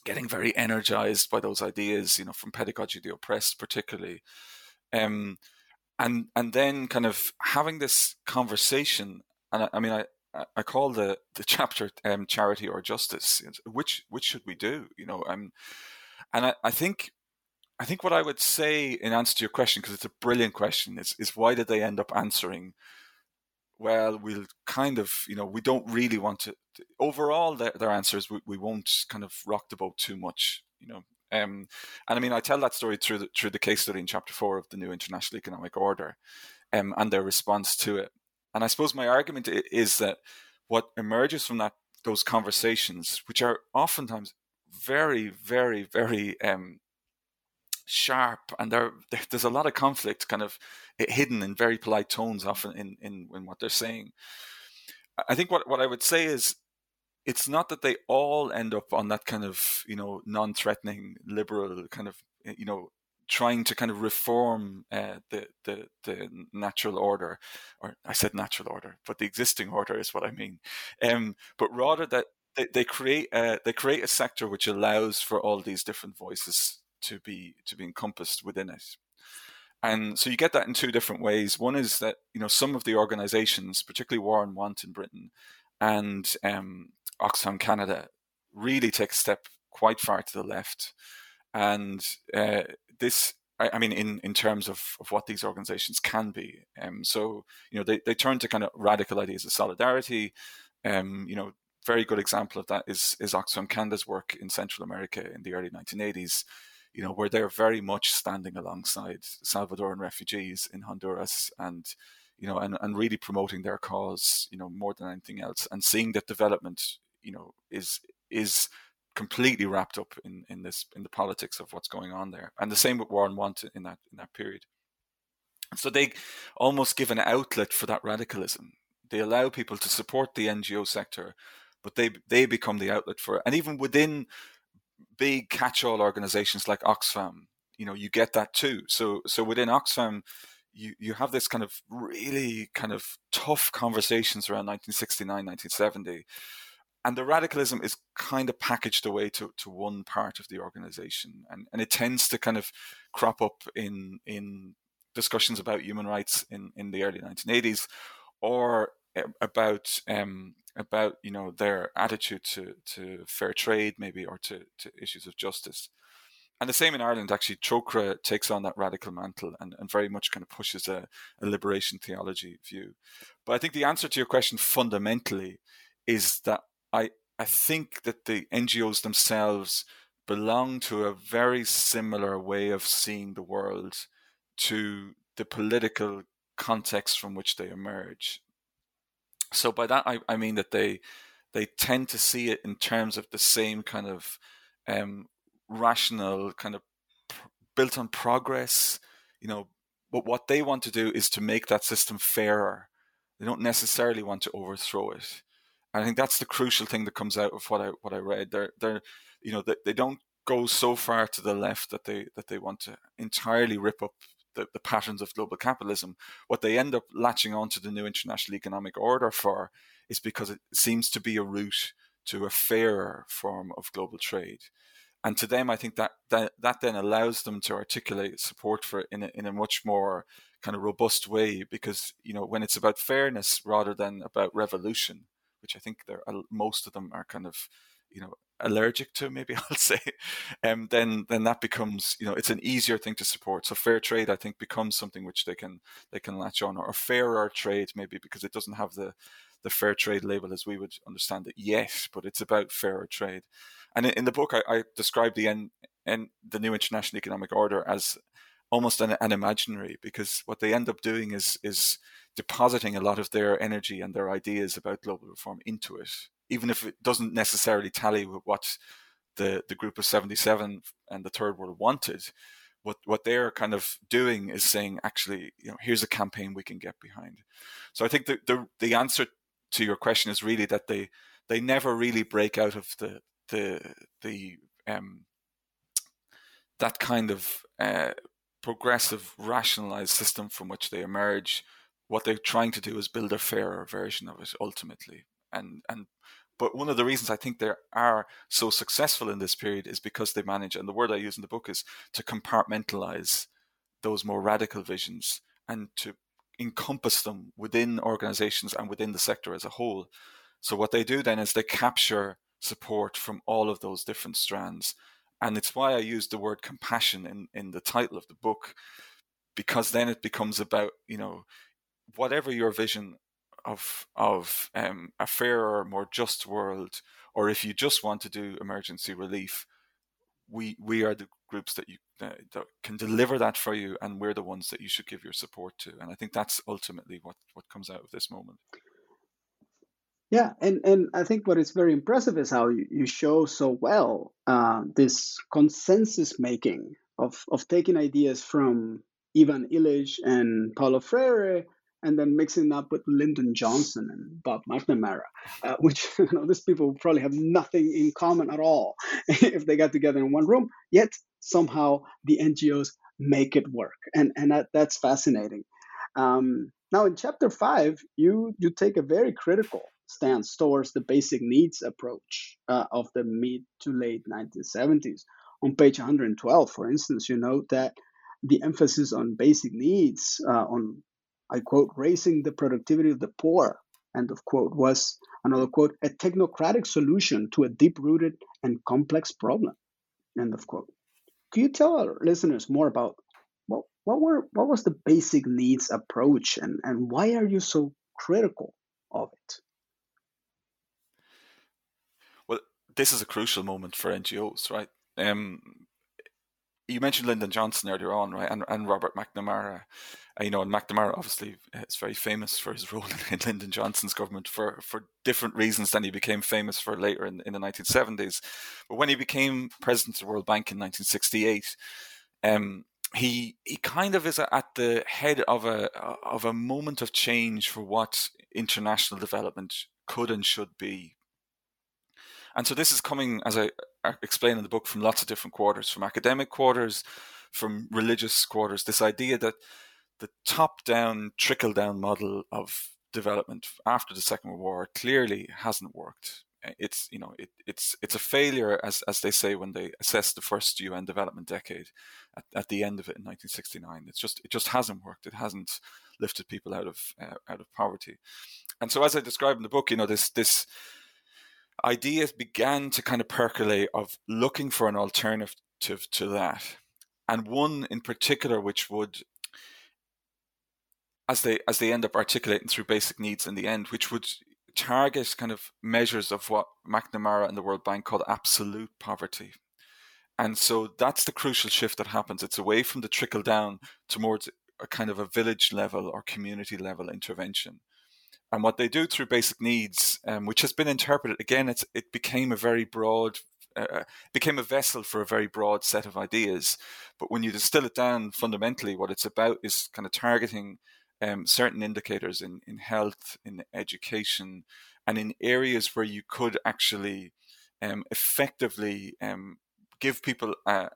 getting very energized by those ideas, you know, from pedagogy of the oppressed, particularly. Um, and and then kind of having this conversation, and I, I mean, I, I call the the chapter um, "Charity or Justice." Which which should we do? You know, um, and I, I think I think what I would say in answer to your question, because it's a brilliant question, is is why did they end up answering? Well, we'll kind of, you know, we don't really want to. Overall, their, their answer is we, we won't kind of rock the boat too much. You know, um, and I mean, I tell that story through the, through the case study in chapter four of the new international economic order, um, and their response to it. And I suppose my argument is that what emerges from that those conversations, which are oftentimes very, very, very um, sharp, and there, there's a lot of conflict, kind of hidden in very polite tones, often in in, in what they're saying. I think what, what I would say is it's not that they all end up on that kind of you know non-threatening liberal kind of eh, you know trying to kind of reform uh, the, the the natural order, or I said natural order, but the existing order is what I mean. Um, but rather that they, they create a, they create a sector which allows for all these different voices to be to be encompassed within it. And so you get that in two different ways. One is that you know some of the organisations, particularly War on Want in Britain and um, Oxfam Canada, really take a step quite far to the left, and uh, this I, mean, in, in terms of, of what these organizations can be. Um, so, you know, they, they turn to kind of radical ideas of solidarity. Um, you know, very good example of that is, is Oxfam Canada's work in Central America in the early 1980s, you know, where they're very much standing alongside Salvadoran refugees in Honduras and, you know, and, and really promoting their cause, you know, more than anything else and seeing that development, you know, is, is, completely wrapped up in, in this in the politics of what's going on there. And the same with War on Want in that in that period. So they almost give an outlet for that radicalism. They allow people to support the NGO sector, but they they become the outlet for it. And even within big catch-all organizations like Oxfam, you know, you get that too. So so within Oxfam, you, you have this kind of really kind of tough conversations around 1969, 1970 and the radicalism is kind of packaged away to, to one part of the organization. And, and it tends to kind of crop up in in discussions about human rights in, in the early 1980s or about um, about you know their attitude to, to fair trade maybe or to, to issues of justice. And the same in Ireland actually Trócaire takes on that radical mantle and, and very much kind of pushes a, a liberation theology view. But I think the answer to your question fundamentally is that I I think that the NGOs themselves belong to a very similar way of seeing the world to the political context from which they emerge. So by that I, I mean that they they tend to see it in terms of the same kind of um, rational kind of pr- built on progress, you know. But what they want to do is to make that system fairer. They don't necessarily want to overthrow it. And I think that's the crucial thing that comes out of what I what I read. They're they're you know they, they don't go so far to the left that they that they want to entirely rip up the, the patterns of global capitalism. What they end up latching onto the new international economic order for is because it seems to be a route to a fairer form of global trade. And to them, I think that, that that then allows them to articulate support for it in a, in a much more kind of robust way because you know when it's about fairness rather than about revolution, which I think they're most of them are kind of you know allergic to maybe I'll say um then then that becomes you know it's an easier thing to support. So fair trade I think becomes something which they can they can latch on or fairer trade maybe because it doesn't have the the fair trade label as we would understand it yet but it's about fairer trade. And in, in the book I, I describe the end and the new international economic order as almost an, an imaginary because what they end up doing is is depositing a lot of their energy and their ideas about global reform into it, even if it doesn't necessarily tally with what the, the group of 77 and the third world wanted. What, what they're kind of doing is saying, actually, you know, here's a campaign we can get behind. So I think the, the, the answer to your question is really that they, they never really break out of the, the, the, um, that kind of uh, progressive, rationalized system from which they emerge what they're trying to do is build a fairer version of it ultimately. And and but one of the reasons I think they are so successful in this period is because they manage, and the word I use in the book is to compartmentalize those more radical visions and to encompass them within organizations and within the sector as a whole. So what they do then is they capture support from all of those different strands. And it's why I use the word compassion in, in the title of the book, because then it becomes about, you know, whatever your vision of of um, a fairer, more just world, or if you just want to do emergency relief, we we are the groups that you uh, that can deliver that for you, and we're the ones that you should give your support to. And I think that's ultimately what what comes out of this moment. Yeah, and, and I think what is very impressive is how you, you show so well uh, this consensus making of, of taking ideas from Ivan Illich and Paulo Freire and then mixing up with Lyndon Johnson and Bob McNamara, uh, which you know these people probably have nothing in common at all if they got together in one room. Yet somehow the NGOs make it work, and and that, that's fascinating. Um, now in chapter five, you you take a very critical stance towards the basic needs approach uh, of the mid to late 1970s. On page 112, for instance, you note that the emphasis on basic needs, uh, on, I quote, raising the productivity of the poor, end of quote, was, another quote, a technocratic solution to a deep rooted and complex problem, end of quote. Could you tell our listeners more about what, what were what was the basic needs approach and, and why are you so critical of it? Well, this is a crucial moment for NGOs, right? Um, you mentioned Lyndon Johnson earlier on, right, and, and Robert McNamara. You know, and McNamara obviously is very famous for his role in Lyndon Johnson's government for, for different reasons than he became famous for later in, in the 1970s. But when he became president of the World Bank in 1968, um, he he kind of is at the head of a of a moment of change for what international development could and should be. And so this is coming, as I explain in the book, from lots of different quarters, from academic quarters, from religious quarters. This idea that the top-down, trickle-down model of development after the Second World War clearly hasn't worked. It's you know it, it's it's a failure as as they say when they assess the first UN development decade at, at the end of it in 1969. It's just it just hasn't worked. It hasn't lifted people out of uh, out of poverty. And so as I describe in the book, you know this this ideas began to kind of percolate of looking for an alternative to that. And one in particular, which would, as they as they end up articulating through basic needs in the end, which would target kind of measures of what McNamara and the World Bank called absolute poverty. And so that's the crucial shift that happens. It's away from the trickle down towards a kind of a village level or community level intervention. And what they do through basic needs, um, which has been interpreted again, it became a very broad, uh, uh, became a vessel for a very broad set of ideas. But when you distill it down, fundamentally, what it's about is kind of targeting um, certain indicators in in health, in education, and in areas where you could actually um, effectively um, give people a,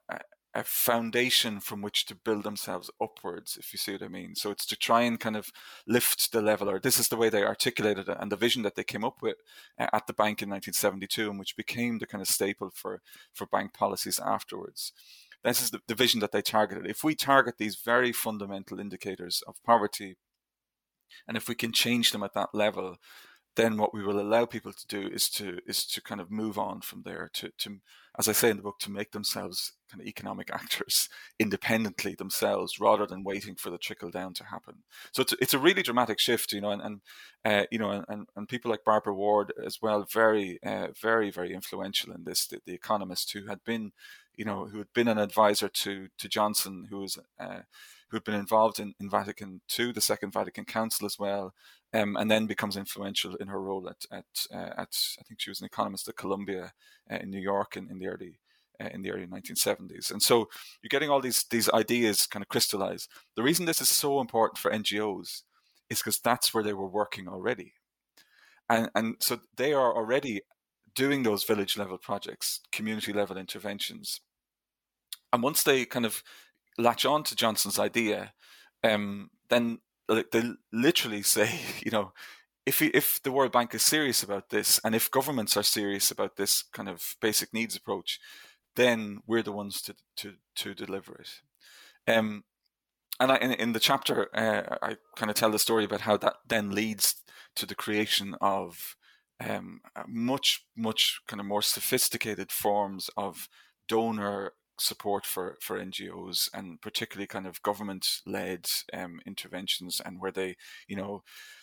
a foundation from which to build themselves upwards, if you see what I mean. So it's to try and kind of lift the level, or this is the way they articulated it, and the vision that they came up with uh, at the bank in 1972, and which became the kind of staple for for bank policies afterwards. This is the, the vision that they targeted. If we target these very fundamental indicators of poverty, and if we can change them at that level, then what we will allow people to do is to is to kind of move on from there to to as I say in the book to make themselves kind of economic actors independently themselves rather than waiting for the trickle down to happen. So it's it's a really dramatic shift, you know, and and uh, you know and, and people like Barbara Ward as well, very uh, very very influential in this. The, the, economist who had been, you know, who had been an advisor to to Johnson, who was. Uh, who had been involved in, in Vatican II, the Second Vatican Council as well, um, and then becomes influential in her role at at, uh, at I think she was an economist at Columbia uh, in New York in, in the early uh, in the early 1970s. And so you're getting all these these ideas kind of crystallize. The reason this is so important for NGOs is because that's where they were working already, and and so they are already doing those village level projects, community level interventions. And once they kind of latch on to Johnson's idea, um, then they literally say, you know, if if the World Bank is serious about this, and if governments are serious about this kind of basic needs approach, then we're the ones to to to deliver it. Um, and I, in, in the chapter, uh, I kind of tell the story about how that then leads to the creation of um, much much kind of more sophisticated forms of donor support for for NGOs and particularly kind of government led um, interventions and where they you know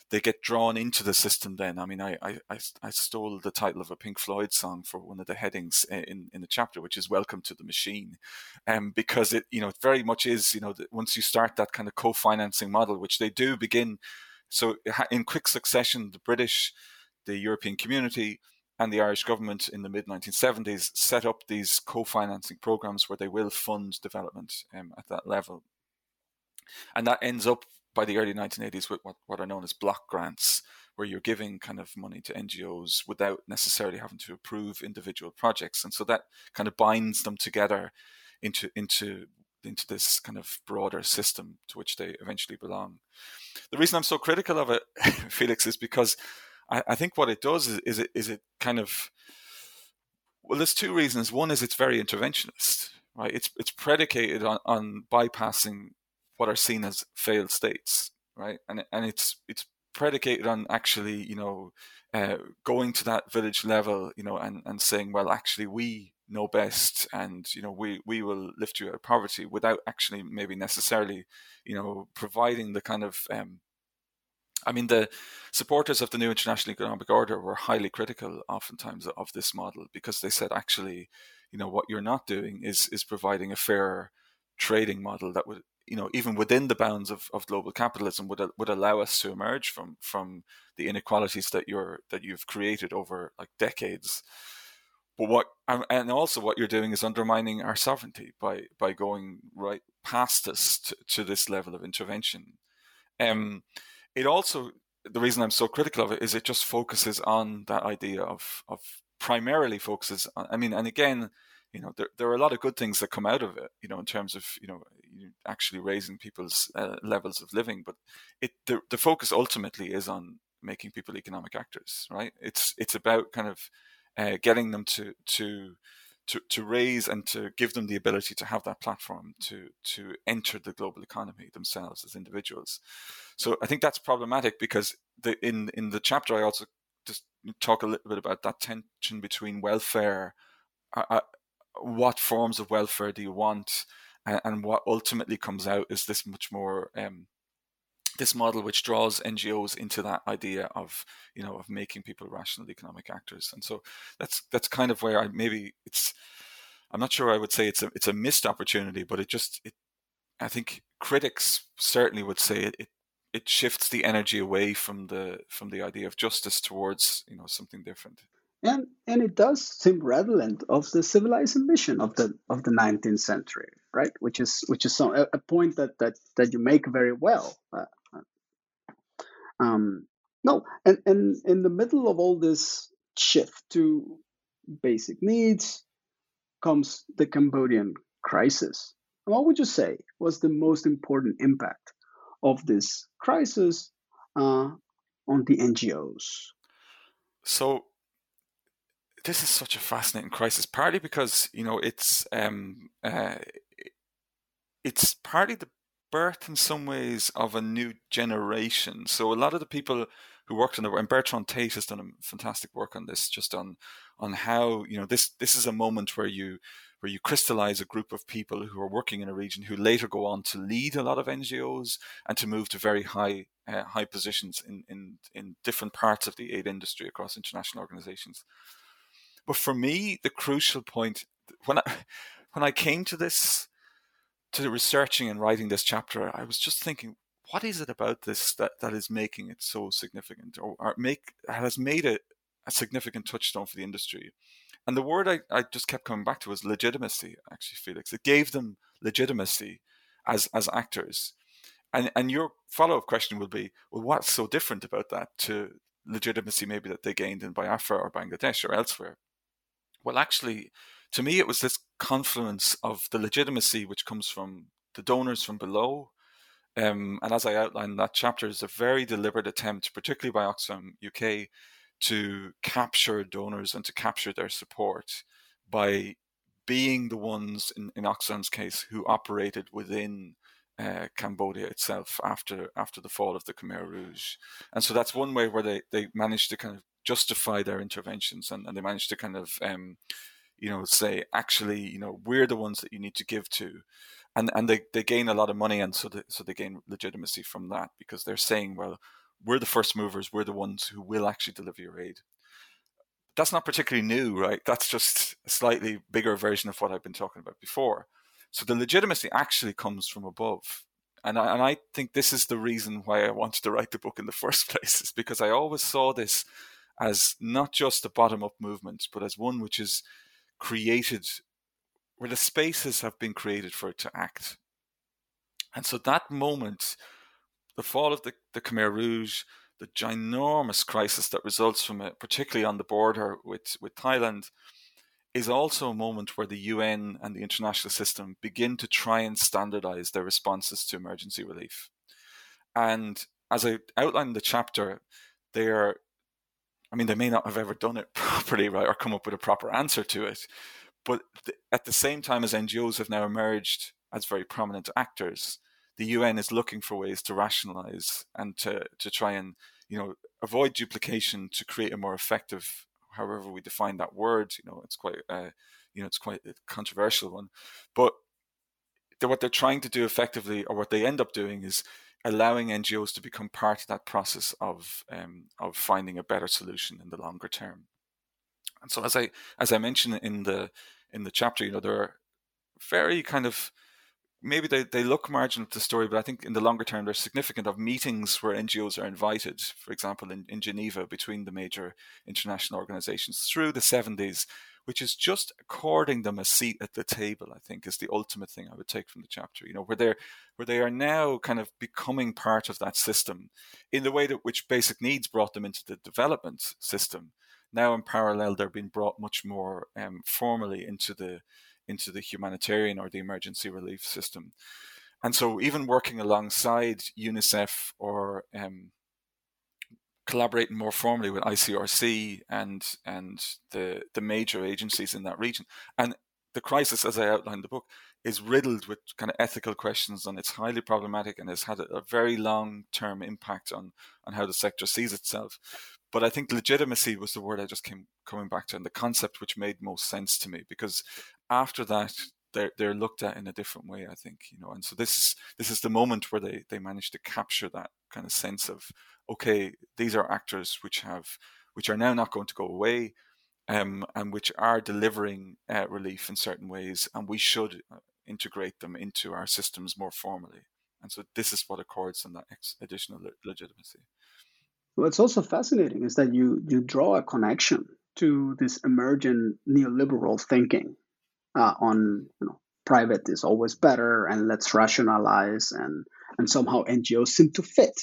they get drawn into the system then. I mean I, I i stole the title of a pink floyd song for one of the headings in in the chapter which is welcome to the machine. Um because it you know it very much is you know once you start that kind of co-financing model which they do begin so in quick succession the british the european community and the Irish government in the mid 1970s set up these co financing programs where they will fund development um, at that level. And that ends up by the early 1980s with what, what are known as block grants, where you're giving kind of money to NGOs without necessarily having to approve individual projects. And so that kind of binds them together into, into into this kind of broader system to which they eventually belong. The reason I'm so critical of it, Felix, is because I, I think what it does is, is it is it kind of well, there's two reasons. One is it's very interventionist, right? It's it's predicated on, on bypassing what are seen as failed states, right? And and it's it's predicated on actually, you know, uh, going to that village level, you know, and, and saying, well, actually, we know best, and you know, we we will lift you out of poverty without actually maybe necessarily, you know, providing the kind of um, I mean, the supporters of the new international economic order were highly critical, oftentimes, of this model because they said, actually, you know, what you're not doing is is providing a fair trading model that would, you know, even within the bounds of, of global capitalism, would would allow us to emerge from from the inequalities that you're that you've created over like decades. But what and also what you're doing is undermining our sovereignty by by going right past us to, to this level of intervention. Um, it also the reason I'm so critical of it is it just focuses on that idea of of primarily focuses on, I mean and again you know there, there are a lot of good things that come out of it you know in terms of you know actually raising people's uh, levels of living but it the, the focus ultimately is on making people economic actors right? It's it's about kind of uh, getting them to to to, to raise and to give them the ability to have that platform to to enter the global economy themselves as individuals. So I think that's problematic because the, in in the chapter I also just talk a little bit about that tension between welfare, uh, uh, what forms of welfare do you want, and, and, what ultimately comes out is this much more um, this model which draws NGOs into that idea of you know of making people rational economic actors, and so that's that's kind of where I maybe it's I'm not sure I would say it's a it's a missed opportunity, but it just it I think critics certainly would say it, it it shifts the energy away from the from the idea of justice towards you know something different. And and it does seem redolent of the civilized ambition of the of the 19th century right? Which is which is some, a, a point that that that you make very well. Uh, um, no, and, and in the middle of all this shift to basic needs comes the Cambodian crisis. And what would you say was the most important impact of this crisis uh, on the NGOs? So this is such a fascinating crisis, partly because you know it's um, uh, it's partly the birth in some ways of a new generation. So a lot of the people who worked on it, and Bertrand Taithe has done a fantastic work on this, just on on how you know this this is a moment where you where you crystallize a group of people who are working in a region who later go on to lead a lot of NGOs and to move to very high uh, high positions in, in in different parts of the aid industry across international organizations. But for me, the crucial point when I when I came to this to researching and writing this chapter, I was just thinking, what is it about this that, that is making it so significant or, or make has made it a significant touchstone for the industry? And the word I, I just kept coming back to was legitimacy, actually, Felix. It gave them legitimacy as as actors. And and your follow up question will be, well, what's so different about that to legitimacy maybe that they gained in Biafra or Bangladesh or elsewhere? Well, actually, to me, it was this confluence of the legitimacy which comes from the donors from below. Um, and as I outlined, that chapter is a very deliberate attempt, particularly by Oxfam UK, to capture donors and to capture their support by being the ones, in, in Oxfam's case, who operated within uh, Cambodia itself after after the fall of the Khmer Rouge. And so that's one way where they, they managed to kind of justify their interventions and, and they managed to kind of um, you know, say actually, you know, we're the ones that you need to give to, and and they, they gain a lot of money, and so they, so they gain legitimacy from that because they're saying, well, we're the first movers, we're the ones who will actually deliver your aid. That's not particularly new, right? That's just a slightly bigger version of what I've been talking about before. So the legitimacy actually comes from above. And I, and I think this is the reason why I wanted to write the book in the first place, is because I always saw this as not just a bottom up movement, but as one which is created, where the spaces have been created for it to act. And so that moment, the fall of the, the Khmer Rouge, the ginormous crisis that results from it, particularly on the border with, with Thailand, is also a moment where the UN and the international system begin to try and standardize their responses to emergency relief. And as I outlined in the chapter, they are I mean, they may not have ever done it properly, right, or come up with a proper answer to it. But th- at the same time as NGOs have now emerged as very prominent actors, the UN is looking for ways to rationalize and to, to try and you know avoid duplication to create a more effective, however we define that word. You know, it's quite uh, you know it's quite a controversial one, but what they're trying to do effectively, or what they end up doing, is allowing NGOs to become part of that process of um, of finding a better solution in the longer term. And so, as I as I mentioned in the in the chapter, you know, there are very kind of maybe they, they look marginal to the story, but I think in the longer term, they're significant of meetings where NGOs are invited, for example, in, in Geneva between the major international organizations through the 70s, which is just according them a seat at the table, I think is the ultimate thing I would take from the chapter, you know, where they're, where they are now kind of becoming part of that system in the way that which basic needs brought them into the development system. Now in parallel, they're being brought much more um, formally into the, into the humanitarian or the emergency relief system. And so even working alongside UNICEF or um, collaborating more formally with ICRC and and the the major agencies in that region. And the crisis, as I outlined in the book, is riddled with kind of ethical questions, and it's highly problematic, and has had a, very long term impact on on how the sector sees itself. But I think legitimacy was the word I just came coming back to, and the concept which made most sense to me, because after that, they're they're looked at in a different way. I think you know, and so this is this is the moment where they they manage to capture that kind of sense of okay, these are actors which have which are now not going to go away, um, and which are delivering uh, relief in certain ways, and we should uh, integrate them into our systems more formally. And so this is what accords them that additional legitimacy. What's also fascinating is that you you draw a connection to this emergent neoliberal thinking uh, on you know private is always better and let's rationalize and and somehow NGOs seem to fit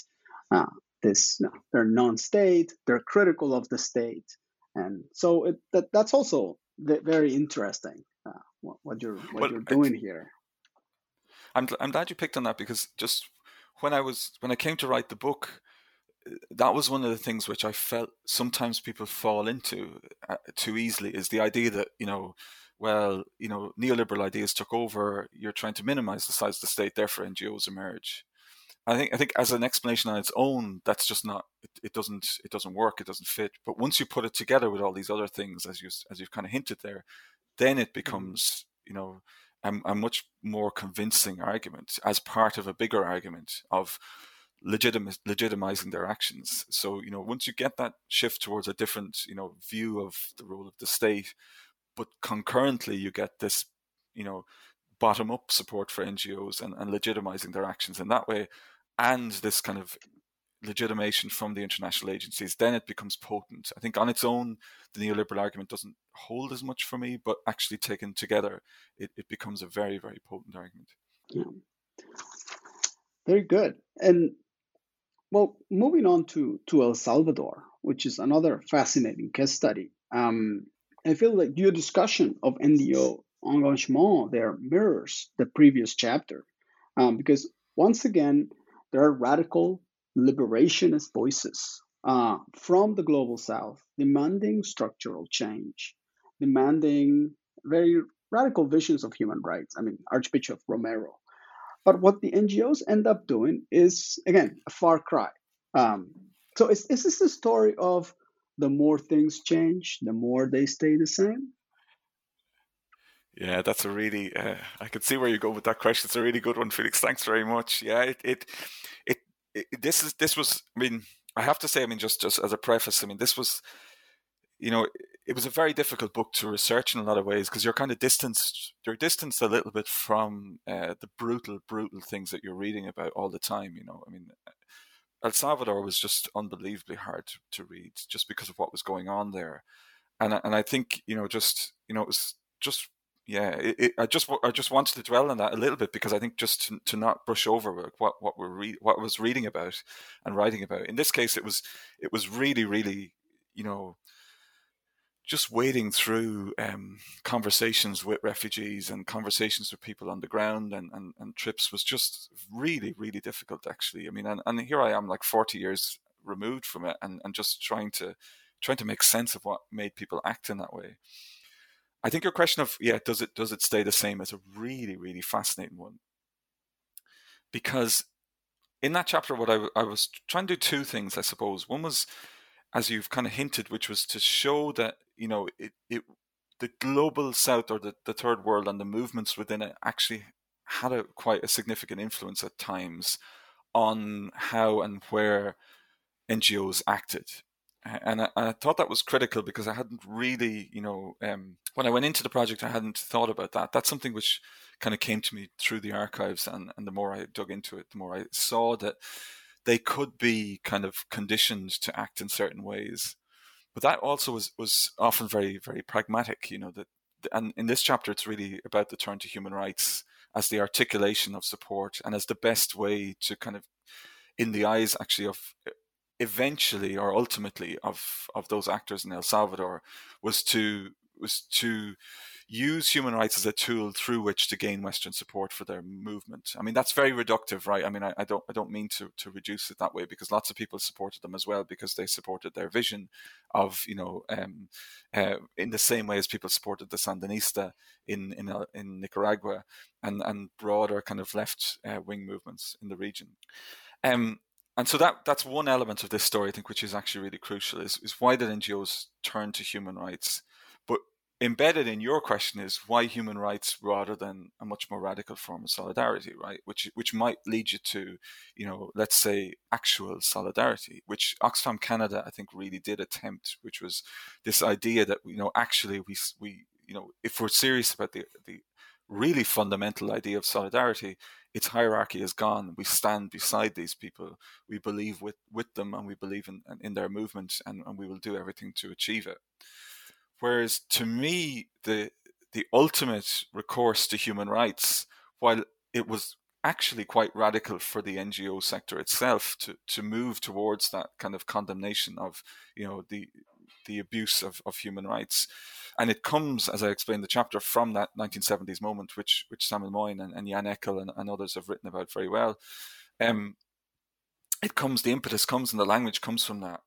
uh, this. They're non-state, they're critical of the state, and so it, that that's also very interesting. Uh, what, what, you're what well, you're doing here. I'm I'm glad you picked on that because just when I was when I came to write the book, that was one of the things which I felt sometimes people fall into uh, too easily is the idea that you know, well, you know, neoliberal ideas took over. You're trying to minimize the size of the state, therefore NGOs emerge. I think I think as an explanation on its own, that's just not it, it, doesn't it doesn't work. It doesn't fit. But once you put it together with all these other things, as you as you've kind of hinted there, then it mm-hmm. becomes you know a, a much more convincing argument as part of a bigger argument of legitimate, legitimizing their actions. So, you know, once you get that shift towards a different, you know, view of the role of the state, but concurrently you get this, you know, bottom up support for NGOs and, and legitimizing their actions in that way, and this kind of legitimation from the international agencies, then it becomes potent. I think on its own, the neoliberal argument doesn't hold as much for me, but actually taken together, it, it becomes a very, very potent argument. Yeah. Very good. And well, moving on to, to El Salvador, which is another fascinating case study. Um, I feel like your discussion of NGO engagement there mirrors the previous chapter um, because once again, there are radical liberationist voices uh, from the global south demanding structural change, demanding very radical visions of human rights. I mean, Archbishop Romero but what the NGOs end up doing is, again, a far cry. Um, so is, is this the story of the more things change, the more they stay the same? Yeah, that's a really. Uh, I can see where you go with that question. It's a really good one, Felix. Thanks very much. Yeah, it, it, this is this was. I mean, I have to say. I mean, just just as a preface. I mean, this was, you know, it was a very difficult book to research in a lot of ways because you're kind of distanced you're distanced a little bit from uh, the brutal brutal things that you're reading about all the time you know i mean el salvador was just unbelievably hard to, to read just because of what was going on there and and i think you know just you know it was just yeah it, it, i just i just wanted to dwell on that a little bit because i think just to, to not brush over what what we're re- what I was reading about and writing about in this case it was it was really really you know just wading through um, conversations with refugees and conversations with people on the ground and, and, and trips was just really, really difficult, actually. I mean, and, and here I am, like 40 years removed from it, and, and just trying to trying to make sense of what made people act in that way. I think your question of yeah, does it does it stay the same is a really really fascinating one because in that chapter, what I, I was trying to do two things, I suppose. One was, as you've kind of hinted, which was to show that you know it, it the global south or the, the third world and the movements within it actually had a quite a significant influence at times on how and where NGOs acted. And I, I, thought that was critical because I hadn't really, you know, um, when I went into the project, I hadn't thought about that. That's something which kind of came to me through the archives, and, and the more I dug into it, the more I saw that they could be kind of conditioned to act in certain ways. But that also was, was often very, very pragmatic, you know, that, and in this chapter, it's really about the turn to human rights as the articulation of support and as the best way to kind of, in the eyes actually of eventually or ultimately of of those actors in El Salvador was to was to use human rights as a tool through which to gain Western support for their movement. I mean, that's very reductive, right? I mean, I, I, don't, I don't mean to, to reduce it that way because lots of people supported them as well because they supported their vision of, you know, um, uh, in the same way as people supported the Sandinista in in, uh, in Nicaragua and and broader kind of left uh, wing movements in the region. Um, and so that that's one element of this story, I think, which is actually really crucial, is, is why did NGOs turn to human rights? But embedded in your question is why human rights rather than a much more radical form of solidarity, right? Which which might lead you to, you know, let's say actual solidarity, which Oxfam Canada I think really did attempt, which was this idea that you know actually we we you know if we're serious about the the really fundamental idea of solidarity, its hierarchy is gone. We stand beside these people. We believe with, with them and we believe in, in their movement and, and we will do everything to achieve it. Whereas to me, the, the ultimate recourse to human rights, while it was actually quite radical for the NGO sector itself to, to move towards that kind of condemnation of, you know, the, the abuse of, of human rights and it comes, as I explained the chapter, from that 1970s moment, which which Samuel Moyn and, and Jan Eckel and, and, others have written about very well. Um, it comes, the impetus comes, and the language comes from that.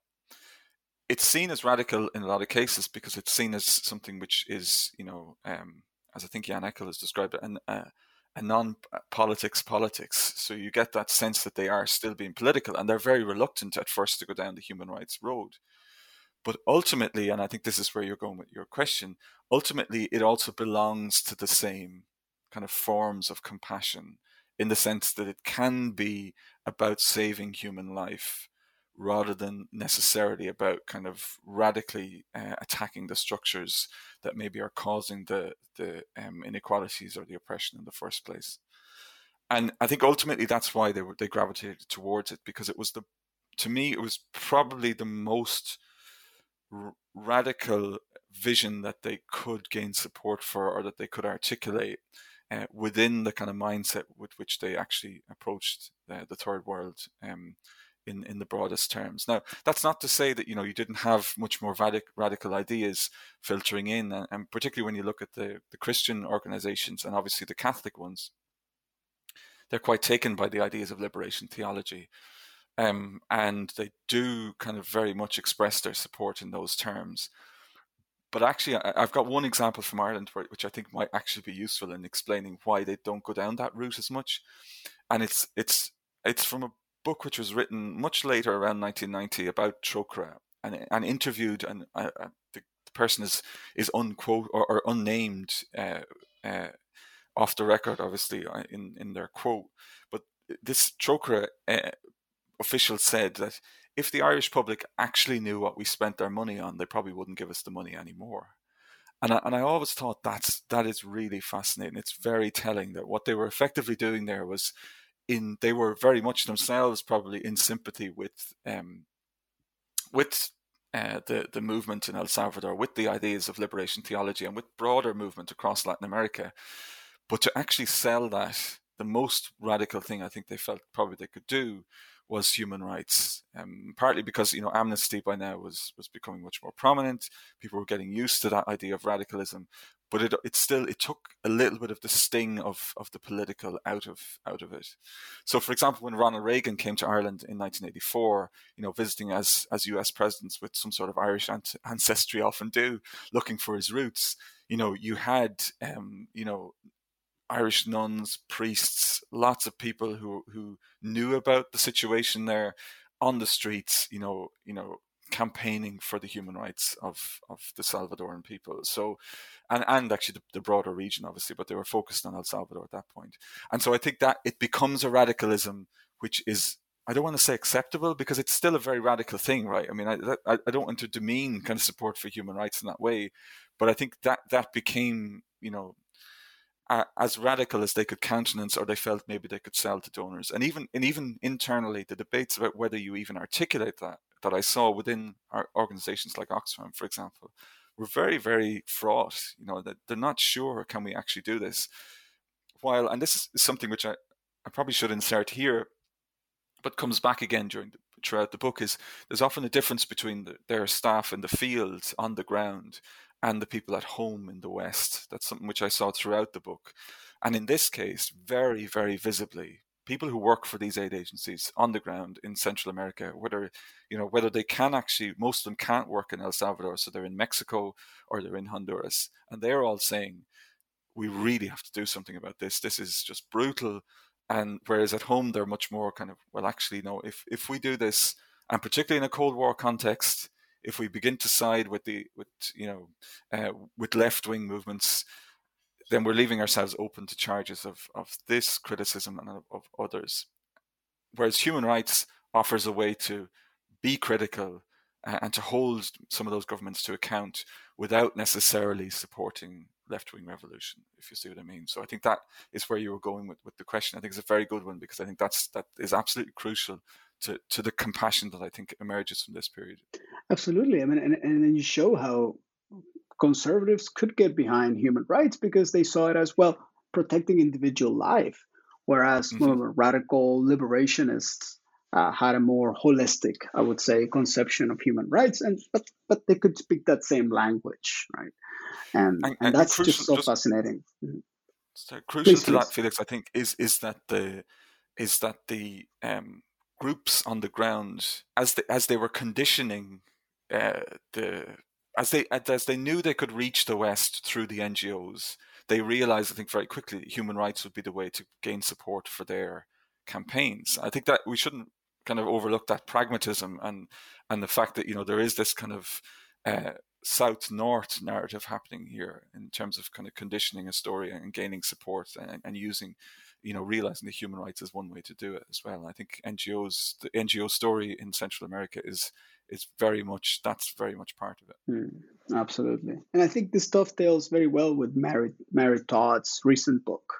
It's seen as radical in a lot of cases because it's seen as something which is, you know, um, as I think Jan Eckel has described it, an, uh, a non-politics politics. So you get that sense that they are still being political, and they're very reluctant at first to go down the human rights road. But ultimately, and I think this is where you're going with your question, ultimately, it also belongs to the same kind of forms of compassion in the sense that it can be about saving human life rather than necessarily about kind of radically uh, attacking the structures that maybe are causing the the um, inequalities or the oppression in the first place. And I think ultimately that's why they were they gravitated towards it because it was the to me it was probably the most r- radical vision that they could gain support for or that they could articulate uh, within the kind of mindset with which they actually approached uh, the third world um, in in the broadest terms. Now, that's not to say that you know you didn't have much more radic- radical ideas filtering in, and, and, particularly when you look at the the Christian organizations and obviously the Catholic ones, they're quite taken by the ideas of liberation theology. Um, and they do kind of very much express their support in those terms. But actually, I, have got one example from Ireland which I think might actually be useful in explaining why they don't go down that route as much. And it's it's it's from a book which was written much later, around 1990, about Trócaire, and and interviewed, and uh, the, the, person is is unquote or, or unnamed uh, uh, off the record, obviously uh, in in their quote. But this Trócaire uh, officials said that if the Irish public actually knew what we spent their money on, they probably wouldn't give us the money anymore. And I, and I always thought that's that is really fascinating. It's very telling that what they were effectively doing there was in they were very much themselves probably in sympathy with um, with uh, the the movement in El Salvador, with the ideas of liberation theology, and with broader movement across Latin America. But to actually sell that, the most radical thing I think they felt probably they could do was human rights. Um, partly because you know amnesty by now was was becoming much more prominent. People were getting used to that idea of radicalism, but it it still it took a little bit of the sting of of the political out of out of it. So, for example, when Ronald Reagan came to Ireland in 1984, you know, visiting as as U.S. presidents with some sort of Irish ancestry often do, looking for his roots, you know, you had um, you know Irish nuns, priests, lots of people who who knew about the situation there on the streets, you know, you know, campaigning for the human rights of of the Salvadoran people. So, and and actually the, the, broader region, obviously, but they were focused on El Salvador at that point. And so I think that it becomes a radicalism which is. I don't want to say acceptable because it's still a very radical thing, right? I mean, I, I, I don't want to demean kind of support for human rights in that way, but I think that that became, you know, as radical as they could countenance or they felt maybe they could sell to donors. And even and even internally the debates about whether you even articulate that that I saw within our organizations like Oxfam for example were very very fraught you know that they're not sure can we actually do this? While and this is something which I, I probably should insert here but comes back again during the, throughout the book is there's often a difference between the, their staff in the field on the ground and the people at home in the West. That's something which I saw throughout the book. And in this case, very, very visibly, people who work for these aid agencies on the ground in Central America, whether you know whether they can actually, most of them can't work in El Salvador, so they're in Mexico or they're in Honduras, and they're all saying, "We really have to do something about this. This is just brutal." And whereas at home they're much more kind of, well, actually, no. If if we do this, and particularly in a Cold War context, if we begin to side with the with you know uh, with left wing movements, then we're leaving ourselves open to charges of of this criticism and of, of others. Whereas human rights offers a way to be critical uh, and to hold some of those governments to account without necessarily supporting left wing revolution, if you see what I mean. So I think that is where you were going with, with the question. I think it's a very good one because I think that's that is absolutely crucial to, to the compassion that I think emerges from this period. Absolutely. I mean, and, and then you show how conservatives could get behind human rights because they saw it as well protecting individual life, whereas mm-hmm. more radical liberationists uh, had a more holistic, I would say, conception of human rights, and but but they could speak that same language, right? And and, and that's crucial, just so just, fascinating. Mm-hmm. So crucial please, to please. that, Felix, I think, is is that the is that the um, groups on the ground as they, as they were conditioning uh, the as they as they knew they could reach the West through the NGOs, they realized I think very quickly human rights would be the way to gain support for their campaigns. I think that we shouldn't kind of overlook that pragmatism and and the fact that you know there is this kind of uh, south north narrative happening here in terms of kind of conditioning a story and gaining support and, and using you know, realizing the human rights is one way to do it as well. I think NGOs, the NGO story in Central America is is very much that's very much part of it. Mm, absolutely, and I think this dovetails very well with Molly Molly Todd's recent book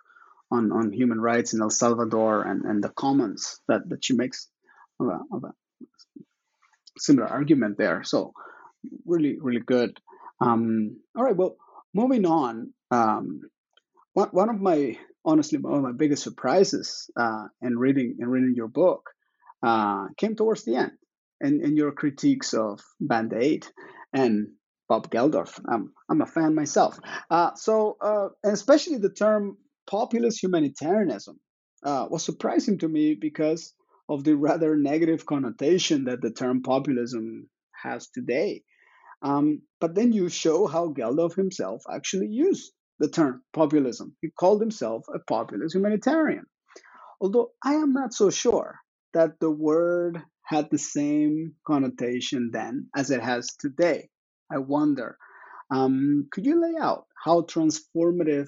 on on human rights in El Salvador and and the comments that that she makes of a, of a similar argument there. So really really good. Um, all right, well, moving on. Um, one, one of my honestly one of my biggest surprises uh, in reading in reading your book uh, came towards the end, and your critiques of Band Aid and Bob Geldof. I'm I'm a fan myself. Uh, so uh, especially the term populist humanitarianism uh, was surprising to me because of the rather negative connotation that the term populism has today. Um, but then you show how Geldof himself actually used the term populism. He called himself a populist humanitarian. Although I am not so sure that the word had the same connotation then as it has today. I wonder. Um, could you lay out how transformative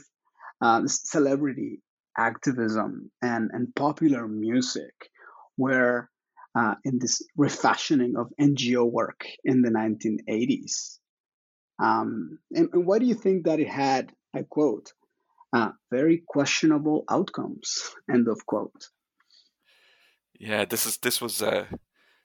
uh, celebrity activism and, and popular music were uh, in this refashioning of NGO work in the 1980s? Um, and, and why do you think that it had I quote, uh, very questionable outcomes, end of quote. Yeah, this is this was uh,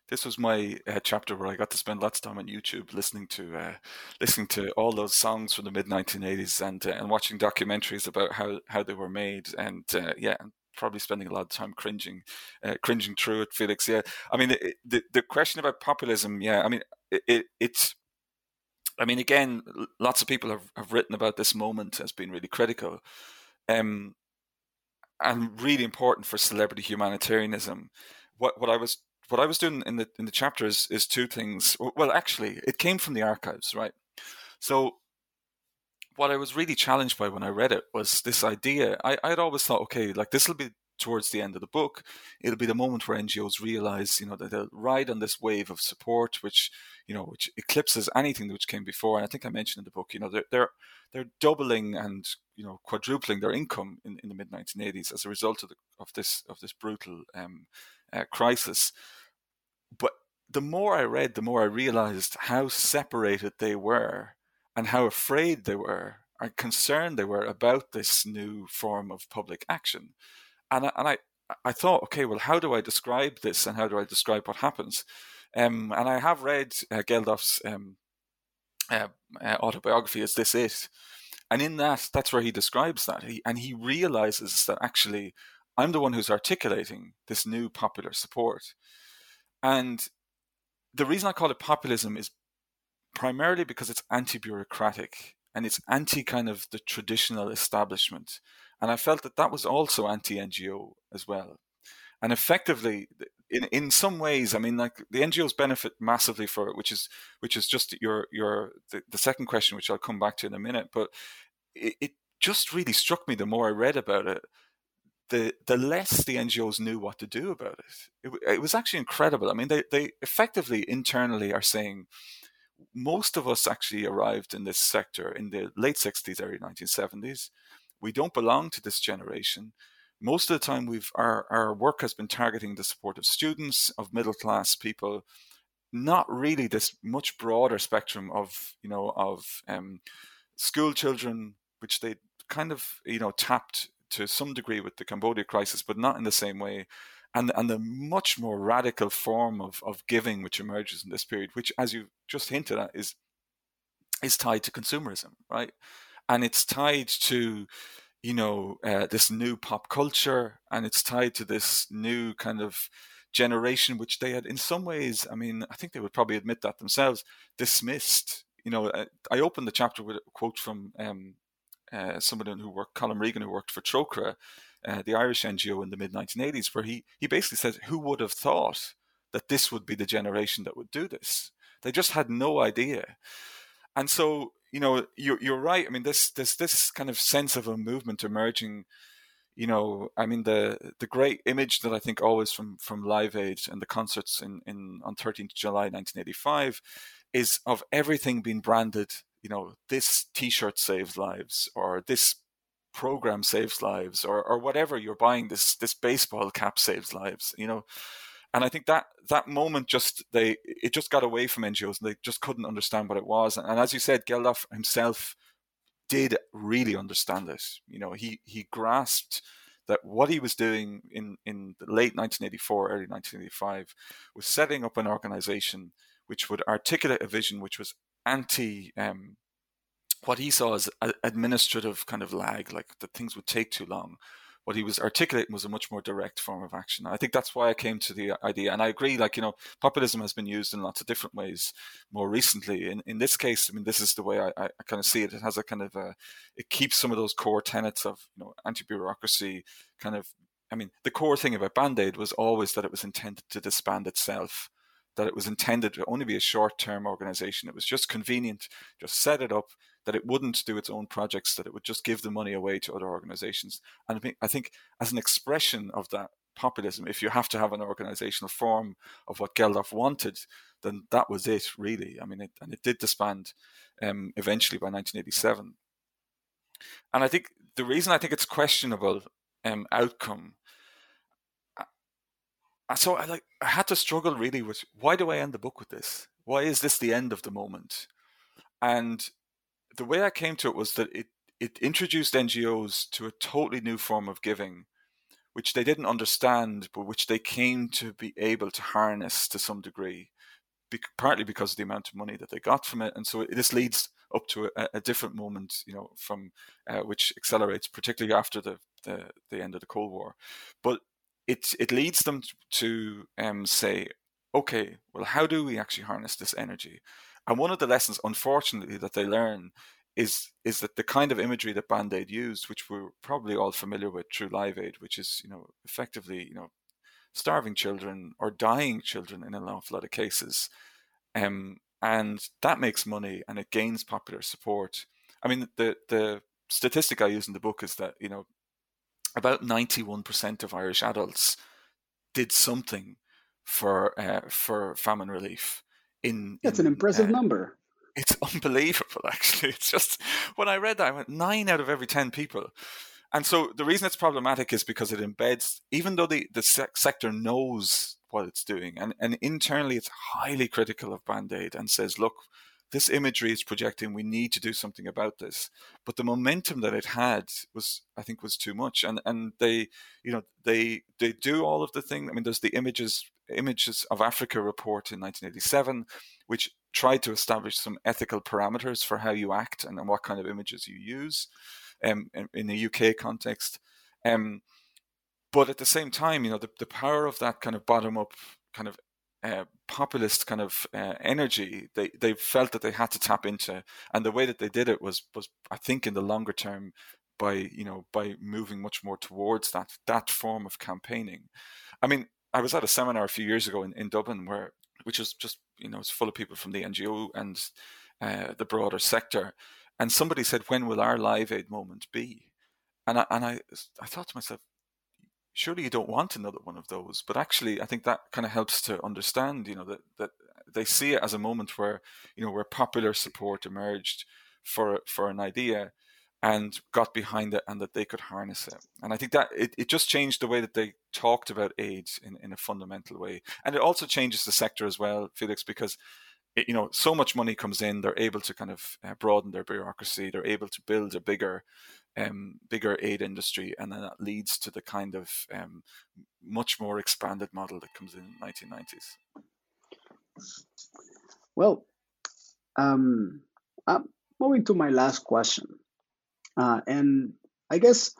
this was my uh, chapter where I got to spend lots of time on YouTube listening to uh, listening to all those songs from the mid 1980s and uh, and watching documentaries about how how they were made and uh, yeah probably spending a lot of time cringing uh, cringing through it Felix yeah I mean the, the, question about populism yeah I mean it, it it's I mean, again, lots of people have, have written about this moment as being really critical. Um, and really important for celebrity humanitarianism. What what I was what I was doing in the in the chapter is, is two things. Well, actually, it came from the archives, right? So, what I was really challenged by when I read it was this idea. I I'd always thought, okay, like this will be towards the end of the book, it'll be the moment where NGOs realize, you know, that they'll ride on this wave of support, which, you know, which eclipses anything which came before. And I think I mentioned in the book, you know, they're they're, they're doubling and you know quadrupling their income in, in the mid 1980s as a result of the, of this of this brutal um, uh, crisis. But the more I read, the more I realized how separated they were and how afraid they were and concerned they were about this new form of public action and I, and I I thought, okay, well, how do I describe this, and how do I describe what happens? Um, and I have read uh, Geldof's um, uh, uh, autobiography. Is this it? And in that, that's where he describes that, he, and he realizes that actually, I'm the one who's articulating this new popular support, and the reason I call it populism is primarily because it's anti-bureaucratic and it's anti kind of the traditional establishment and I felt that that was also anti NGO as well. And effectively, in in some ways, I mean, like the NGOs benefit massively for it, which is which is just your your the, the second question, which I'll come back to in a minute. But it, it just really struck me the more I read about it, the the less the NGOs knew what to do about it. It, it was actually incredible. I mean, they they effectively internally are saying most of us actually arrived in this sector in the late 60s, early 1970s. We don't belong to this generation. Most of the time, we've our, our work has been targeting the support of students, of middle class people, not really this much broader spectrum of you know of um, school children, which they kind of you know tapped to some degree with the Cambodia crisis, but not in the same way. And, and the much more radical form of, of giving which emerges in this period, which, as you just hinted at, is is tied to consumerism, right? and it's tied to you know uh, this new pop culture and it's tied to this new kind of generation which they had in some ways i mean i think they would probably admit that themselves dismissed you know uh, i opened the chapter with a quote from um, uh, someone who worked colm regan who worked for trócaire uh, the irish ngo in the mid 1980s where he he basically said who would have thought that this would be the generation that would do this? They just had no idea. And so you know, you're you're right. I mean, this this this kind of sense of a movement emerging. You know, I mean the the great image that I think always from from Live Aid and the concerts in in on 13th July 1985 is of everything being branded. You know, this T-shirt saves lives, or this program saves lives, or or whatever you're buying. This this baseball cap saves lives. You know, and I think that that moment just they it just got away from NGOs and they just couldn't understand what it was. And as you said, Geldof himself did really understand it. You know, he he grasped that what he was doing in in the late 1984, early 1985, was setting up an organization which would articulate a vision which was anti um, what he saw as administrative kind of lag, like that things would take too long, what he was articulating was a much more direct form of action. I think that's why I came to the idea. And I agree, like, you know, populism has been used in lots of different ways more recently. In, in this case, I mean, this is the way I, I kind of see it. It has a kind of a, it keeps some of those core tenets of, you know, anti-bureaucracy kind of, I mean, the core thing about Band-Aid was always that it was intended to disband itself that it was intended to only be a short term organization. It was just convenient, just set it up, that it wouldn't do its own projects, that it would just give the money away to other organizations. And I think, I think as an expression of that populism, if you have to have an organizational form of what Geldof wanted, then that was it, really. I mean, it, and it did disband um, eventually by 1987. And I think the reason I think it's questionable um, outcome so I like I had to struggle really with why do I end the book with this? Why is this the end of the moment? And the way I came to it was that it it introduced NGOs to a totally new form of giving, which they didn't understand, but which they came to be able to harness to some degree, be, partly because of the amount of money that they got from it. And so this leads up to a, a different moment, you know, from uh, which accelerates, particularly after the, the the end of the Cold War. But it it leads them to um, say, okay, well, how do we actually harness this energy? And one of the lessons, unfortunately, that they learn is is that the kind of imagery that Band Aid used, which we're probably all familiar with through Live Aid, which is you know effectively you know starving children or dying children in an awful lot of cases, um, and that makes money and it gains popular support. I mean, the the statistic I use in the book is that you know about ninety one percent of Irish adults did something for uh, for famine relief. In that's in, an impressive uh, number. It's unbelievable, actually. It's just when I read that, I went nine out of every ten people. And so the reason it's problematic is because it embeds, even though the the sector knows what it's doing, and and internally it's highly critical of Band Aid and says, look, this imagery is projecting we need to do something about this but the momentum that it had was i think was too much and and they you know they they do all of the thing i mean there's the images images of africa report in 1987 which tried to establish some ethical parameters for how you act and, what kind of images you use um, in, in the uk context. Um, but at the same time you know the, the power of that kind of bottom up kind of uh, populist kind of uh, energy they they felt that they had to tap into and the way that they did it was was I think in the longer term by you know by moving much more towards that that form of campaigning. I mean I was at a seminar a few years ago in, in Dublin where which was just you know it's full of people from the NGO and uh, the broader sector. And somebody said when will our live aid moment be? And I, and I I thought to myself surely you don't want another one of those. But actually, I think that kind of helps to understand, you know, that, that they see it as a moment where, you know, where popular support emerged for, for an idea and got behind it and that they could harness it. And I think that it, it just changed the way that they talked about AIDS in, in a fundamental way. And it also changes the sector as well, Felix, because it, you know, so much money comes in, they're able to kind of uh, broaden their bureaucracy, they're able to build a bigger um, bigger aid industry, and then that leads to the kind of um, much more expanded model that comes in the 1990s. Well, um, I'm moving to my last question, uh, and I guess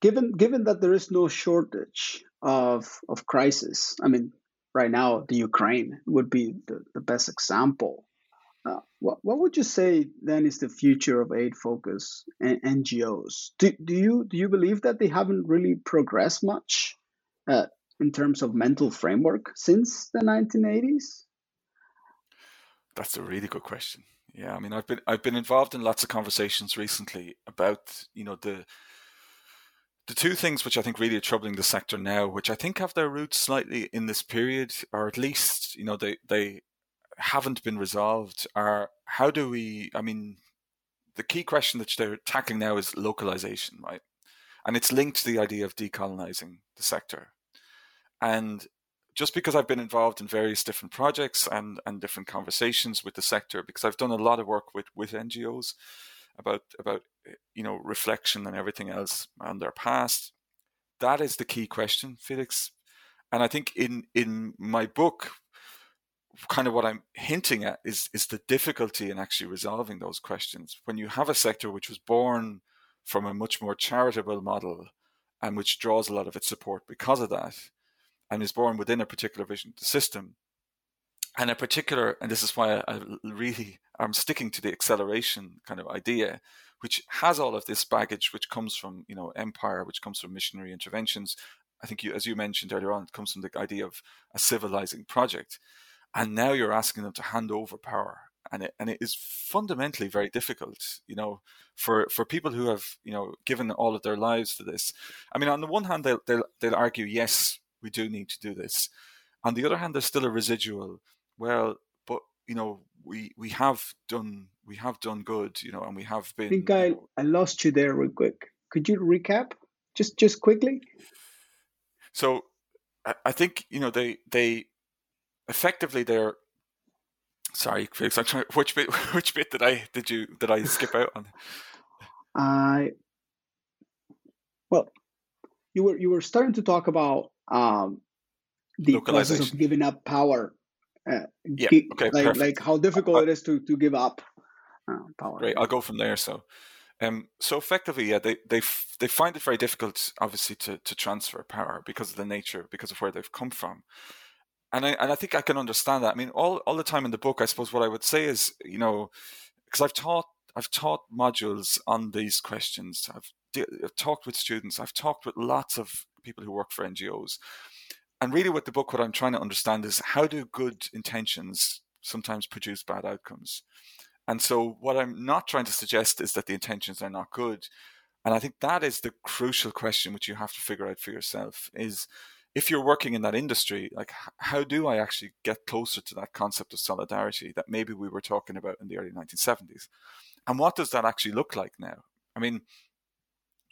given given that there is no shortage of of crisis, I mean, right now the Ukraine would be the, the best example. Uh, what, what would you say then is the future of aid focus and NGOs? Do, do you do you believe that they haven't really progressed much uh, in terms of mental framework since the 1980s? That's a really good question. Yeah, I mean, I've been I've been involved in lots of conversations recently about you know the the two things which I think really are troubling the sector now, which I think have their roots slightly in this period, or at least you know they they haven't been resolved are how do we, I mean, the key question that they're tackling now is localization, right? And it's linked to the idea of decolonizing the sector. And just because I've been involved in various different projects and, and different conversations with the sector, because I've done a lot of work with, with NGOs about about you know reflection and everything else on their past, that is the key question, Felix. And I think in in my book, kind of what I'm hinting at is is the difficulty in actually resolving those questions. When you have a sector which was born from a much more charitable model and which draws a lot of its support because of that, and is born within a particular vision system, and a particular, and this is why I really I'm sticking to the acceleration kind of idea, which has all of this baggage, which comes from you know empire, which comes from missionary interventions. I think you, as you mentioned earlier on, it comes from the idea of a civilizing project. And now you're asking them to hand over power. And it, and it is fundamentally very difficult you know for for people who have you know given all of their lives to this. I mean on the one hand they'll they'll, they'll argue yes we do need to do this. On the other hand there's still a residual well but you know we we have done we have done good you know and we have been i think i, I lost you there real quick. Could you recap? Just just quickly? So I think you know they they effectively they're sorry, Felix, I'm trying, which bit which bit did I did you did I skip out on? I well, you were you were starting to talk about um, the process of giving up power. Uh, yeah, okay, like, like how difficult uh, it is to to give up uh, power. Great, I'll go from there. So, um, so effectively, yeah, they they they find it very difficult, obviously, to to transfer power because of the nature, because of where they've come from and I and I think I can understand that. I mean, all all the time in the book, I suppose what I would say is, you know, because I've taught I've taught modules on these questions. I've, I've talked with students. I've talked with lots of people who work for NGOs, and really, with the book, what I'm trying to understand is how do good intentions sometimes produce bad outcomes. And so, what I'm not trying to suggest is that the intentions are not good. And I think that is the crucial question which you have to figure out for yourself is if you're working in that industry, like how do I actually get closer to that concept of solidarity that maybe we were talking about in the early 1970s? And what does that actually look like now? I mean,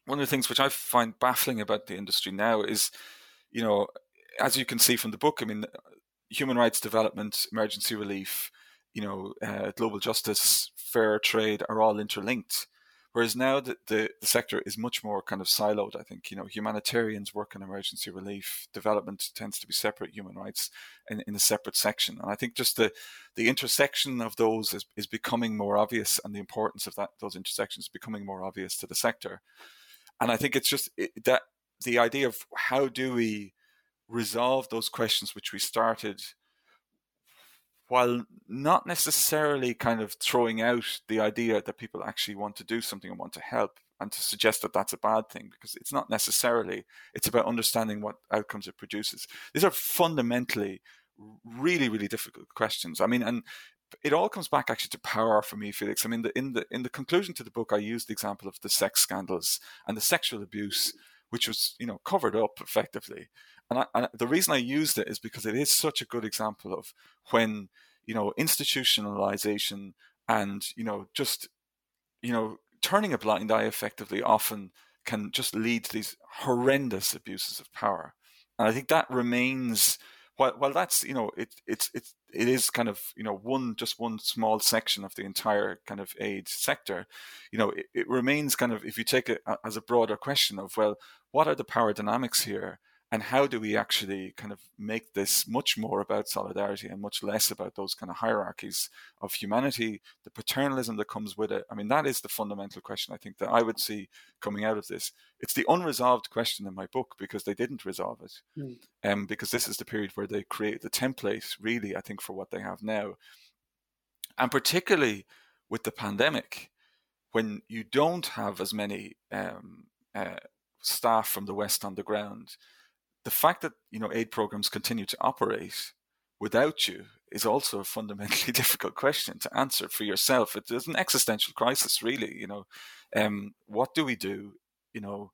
one of the things which I find baffling about the industry now is, you know, as you can see from the book, I mean, human rights development, emergency relief, you know, uh, global justice, fair trade are all interlinked. Whereas now the, the, the, sector is much more kind of siloed. I think, you know, humanitarians work on emergency relief, development tends to be separate, human rights in, in a separate section. And I think just the, the intersection of those is, is becoming more obvious and the importance of that those intersections becoming more obvious to the sector. And I think it's just that the idea of how do we resolve those questions which we started while not necessarily kind of throwing out the idea that people actually want to do something and want to help and to suggest that that's a bad thing because it's not necessarily it's about understanding what outcomes it produces. These are fundamentally really really difficult questions. I mean and it all comes back actually to power for me felix i mean the, in the in the conclusion to the book i used the example of the sex scandals and the sexual abuse which was you know covered up effectively and, I, and the reason I used it is because it is such a good example of when you know institutionalization and you know just you know turning a blind eye effectively often can just lead to these horrendous abuses of power. And I think that remains while while that's you know it it's it's it is kind of you know one just one small section of the entire kind of aid sector. You know it, it remains kind of if you take it as a broader question of well what are the power dynamics here and how do we actually kind of make this much more about solidarity and much less about those kind of hierarchies of humanity the paternalism that comes with it? I mean that is the fundamental question i think that i would see coming out of this. It's the unresolved question in my book because they didn't resolve it. Mm. um, because this is the period where they create the template really i think for what they have now. And particularly with the pandemic when you don't have as many um, uh, staff from the west on the ground the fact that you know aid programs continue to operate without you is also a fundamentally difficult question to answer for yourself. It is an existential crisis, really. You know, um, what do we do? You know,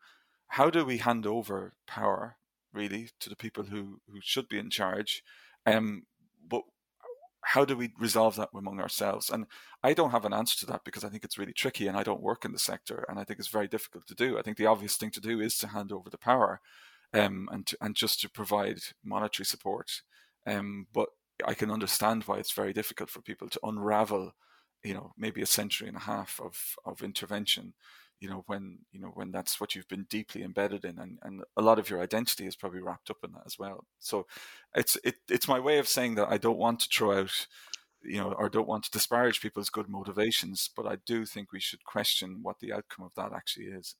how do we hand over power really to the people who who should be in charge? Um, but how do we resolve that among ourselves? And I don't have an answer to that because I think it's really tricky, and I don't work in the sector, and I think it's very difficult to do. I think the obvious thing to do is to hand over the power um, and to, and just to provide monetary support. Um, but I can understand why it's very difficult for people to unravel, you know, maybe a century and a half of of intervention. You know, when you know when that's what you've been deeply embedded in, and, and a lot of your identity is probably wrapped up in that as well. So, it's it, it's my way of saying that I don't want to throw out you know, or don't want to disparage people's good motivations, but I do think we should question what the outcome of that actually is.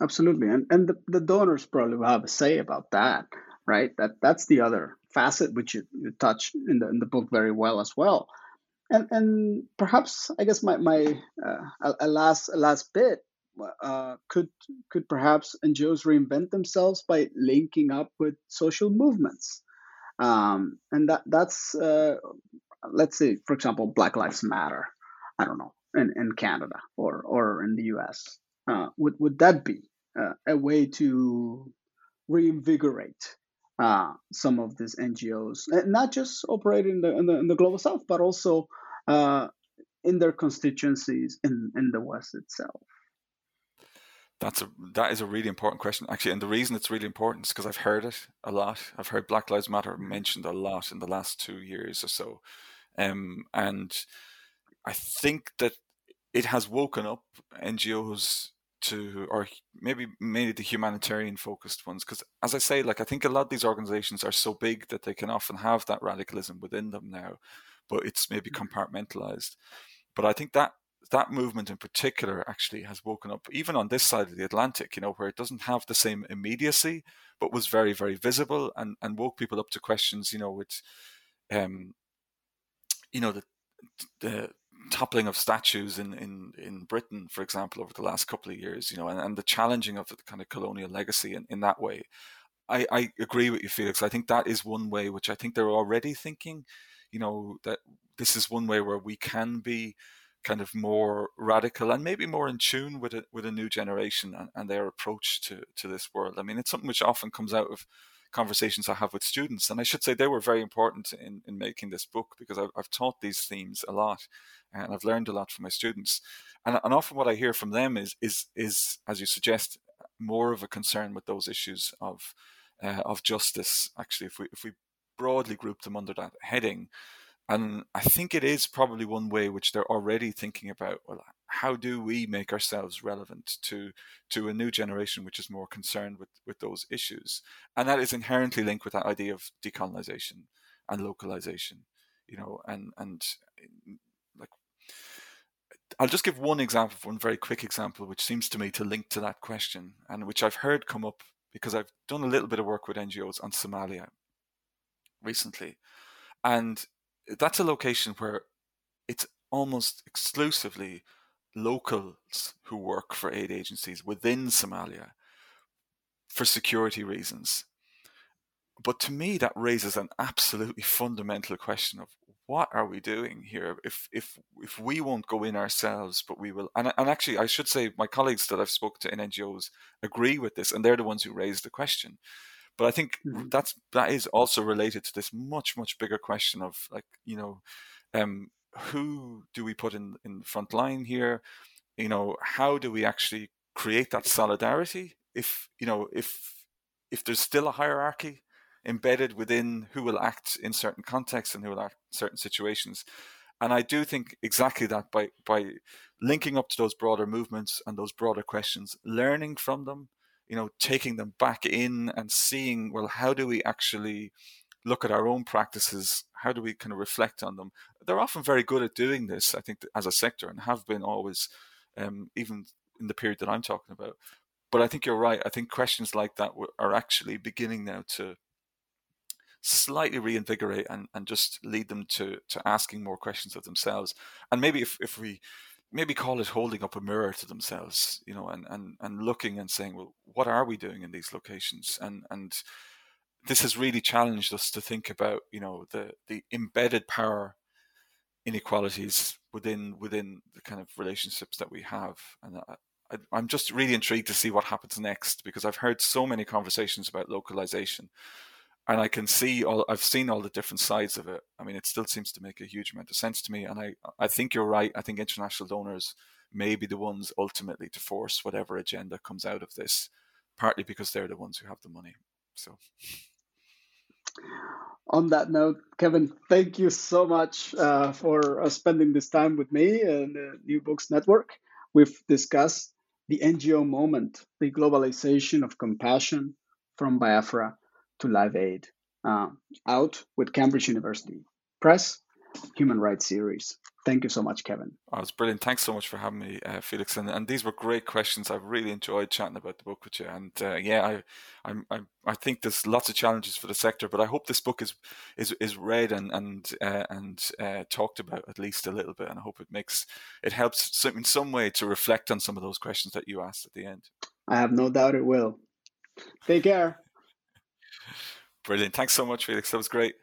Absolutely, and and the, the donors probably will have a say about that, right? That that's the other facet which you, you touch in the in the book very well as well, and and perhaps I guess my my uh, a, last a last bit uh, could could perhaps NGOs reinvent themselves by linking up with social movements, um, and that that's uh, let's say for example Black Lives Matter, I don't know in, in Canada or or in the U.S. Uh, would would that be a way to reinvigorate uh, some of these NGOs, not just operating in the, in the, in the global south, but also uh, in their constituencies in, in the West itself? That's a that is a really important question actually, and the reason it's really important is because I've heard it a lot. I've heard Black Lives Matter mentioned a lot in the last two years or so, um, and I think that it has woken up NGOs to or maybe mainly the humanitarian focused ones because as i say like i think a lot of these organizations are so big that they can often have that radicalism within them now but it's maybe mm-hmm. compartmentalized but i think that that movement in particular actually has woken up even on this side of the atlantic you know where it doesn't have the same immediacy but was very very visible and and woke people up to questions. You know, with um, you know the the toppling of statues in, in, in Britain, for example, over the last couple of years, you know, and, and the challenging of the kind of colonial legacy in, in that way. I, I agree with you, Felix. I think that is one way which I think they're already thinking, you know, that this is one way where we can be kind of more radical and maybe more in tune with a, with a new generation and, and their approach to, to this world. I mean, it's something which often comes out of conversations I have with students. And I should say they were very important in, in making this book because I've, I've taught these themes a lot and I've learned a lot from my students. And, and often what I hear from them is, is, is, as you suggest, more of a concern with those issues of, uh, of justice. Actually, if we, if we broadly group them under that heading, and I think it is probably one way which they're already thinking about. Well, how do we make ourselves relevant to to a new generation which is more concerned with with those issues? And that is inherently linked with that idea of decolonization and localization. You know, and and eh, like I'll just give one example, one very quick example, which seems to me to link to that question, and which I've heard come up because I've done a little bit of work with NGOs on Somalia recently, and that's a location where it's almost exclusively locals who work for aid agencies within Somalia for security reasons. But to me, that raises an absolutely fundamental question of what are we doing here? If if if we won't go in ourselves, but we will, and and actually, I should say, my colleagues that I've spoken to in NGOs agree with this, and they're the ones who raised the question. But I think mm-hmm. that's that is also related to this much much bigger question of like you know, um, who do we put in in the front line here? You know, how do we actually create that solidarity? If you know, if if there's still a hierarchy embedded within who will act in certain contexts and who will act in certain situations, and I do think exactly that by by linking up to those broader movements and those broader questions, learning from them, you know, taking them back in and seeing, well, how do we actually look at our own practices? How do we kind of reflect on them? They're often very good at doing this, I think, as a sector and have been always, um, even in the period that I'm talking about. But I think you're right. I think questions like that are actually beginning now to slightly reinvigorate and, and just lead them to, to asking more questions of themselves. And maybe if, if we maybe call it holding up a mirror to themselves, you know, and, and, and looking and saying, well, what are we doing in these locations? And, and this has really challenged us to think about, you know, the, the embedded power inequalities within, within the kind of relationships that we have. And I, I'm just really intrigued to see what happens next because I've heard so many conversations about localization and I can see all I've seen all the different sides of it. I mean, it still seems to make a huge amount of sense to me, and I I think you're right. I think international donors may be the ones ultimately to force whatever agenda comes out of this, partly because they're the ones who have the money. So. On that note, Kevin, thank you so much uh, for uh, spending this time with me and the New Books Network. We've discussed the NGO moment, the globalization of compassion from Biafra to Live Aid, uh, out with Cambridge University Press, Human Rights Series. Thank you so much, Kevin. Oh, was brilliant. Thanks so much for having me, uh, Felix. And, and these were great questions. I've really enjoyed chatting about the book with you. And uh, yeah, I, I'm, I'm, i think there's lots of challenges for the sector, but I hope this book is is, is read and and uh, and uh, talked about at least a little bit. And I hope it makes it helps in some way to reflect on some of those questions that you asked at the end. I have no doubt it will. Take care. Brilliant. Thanks so much, Felix. That was great.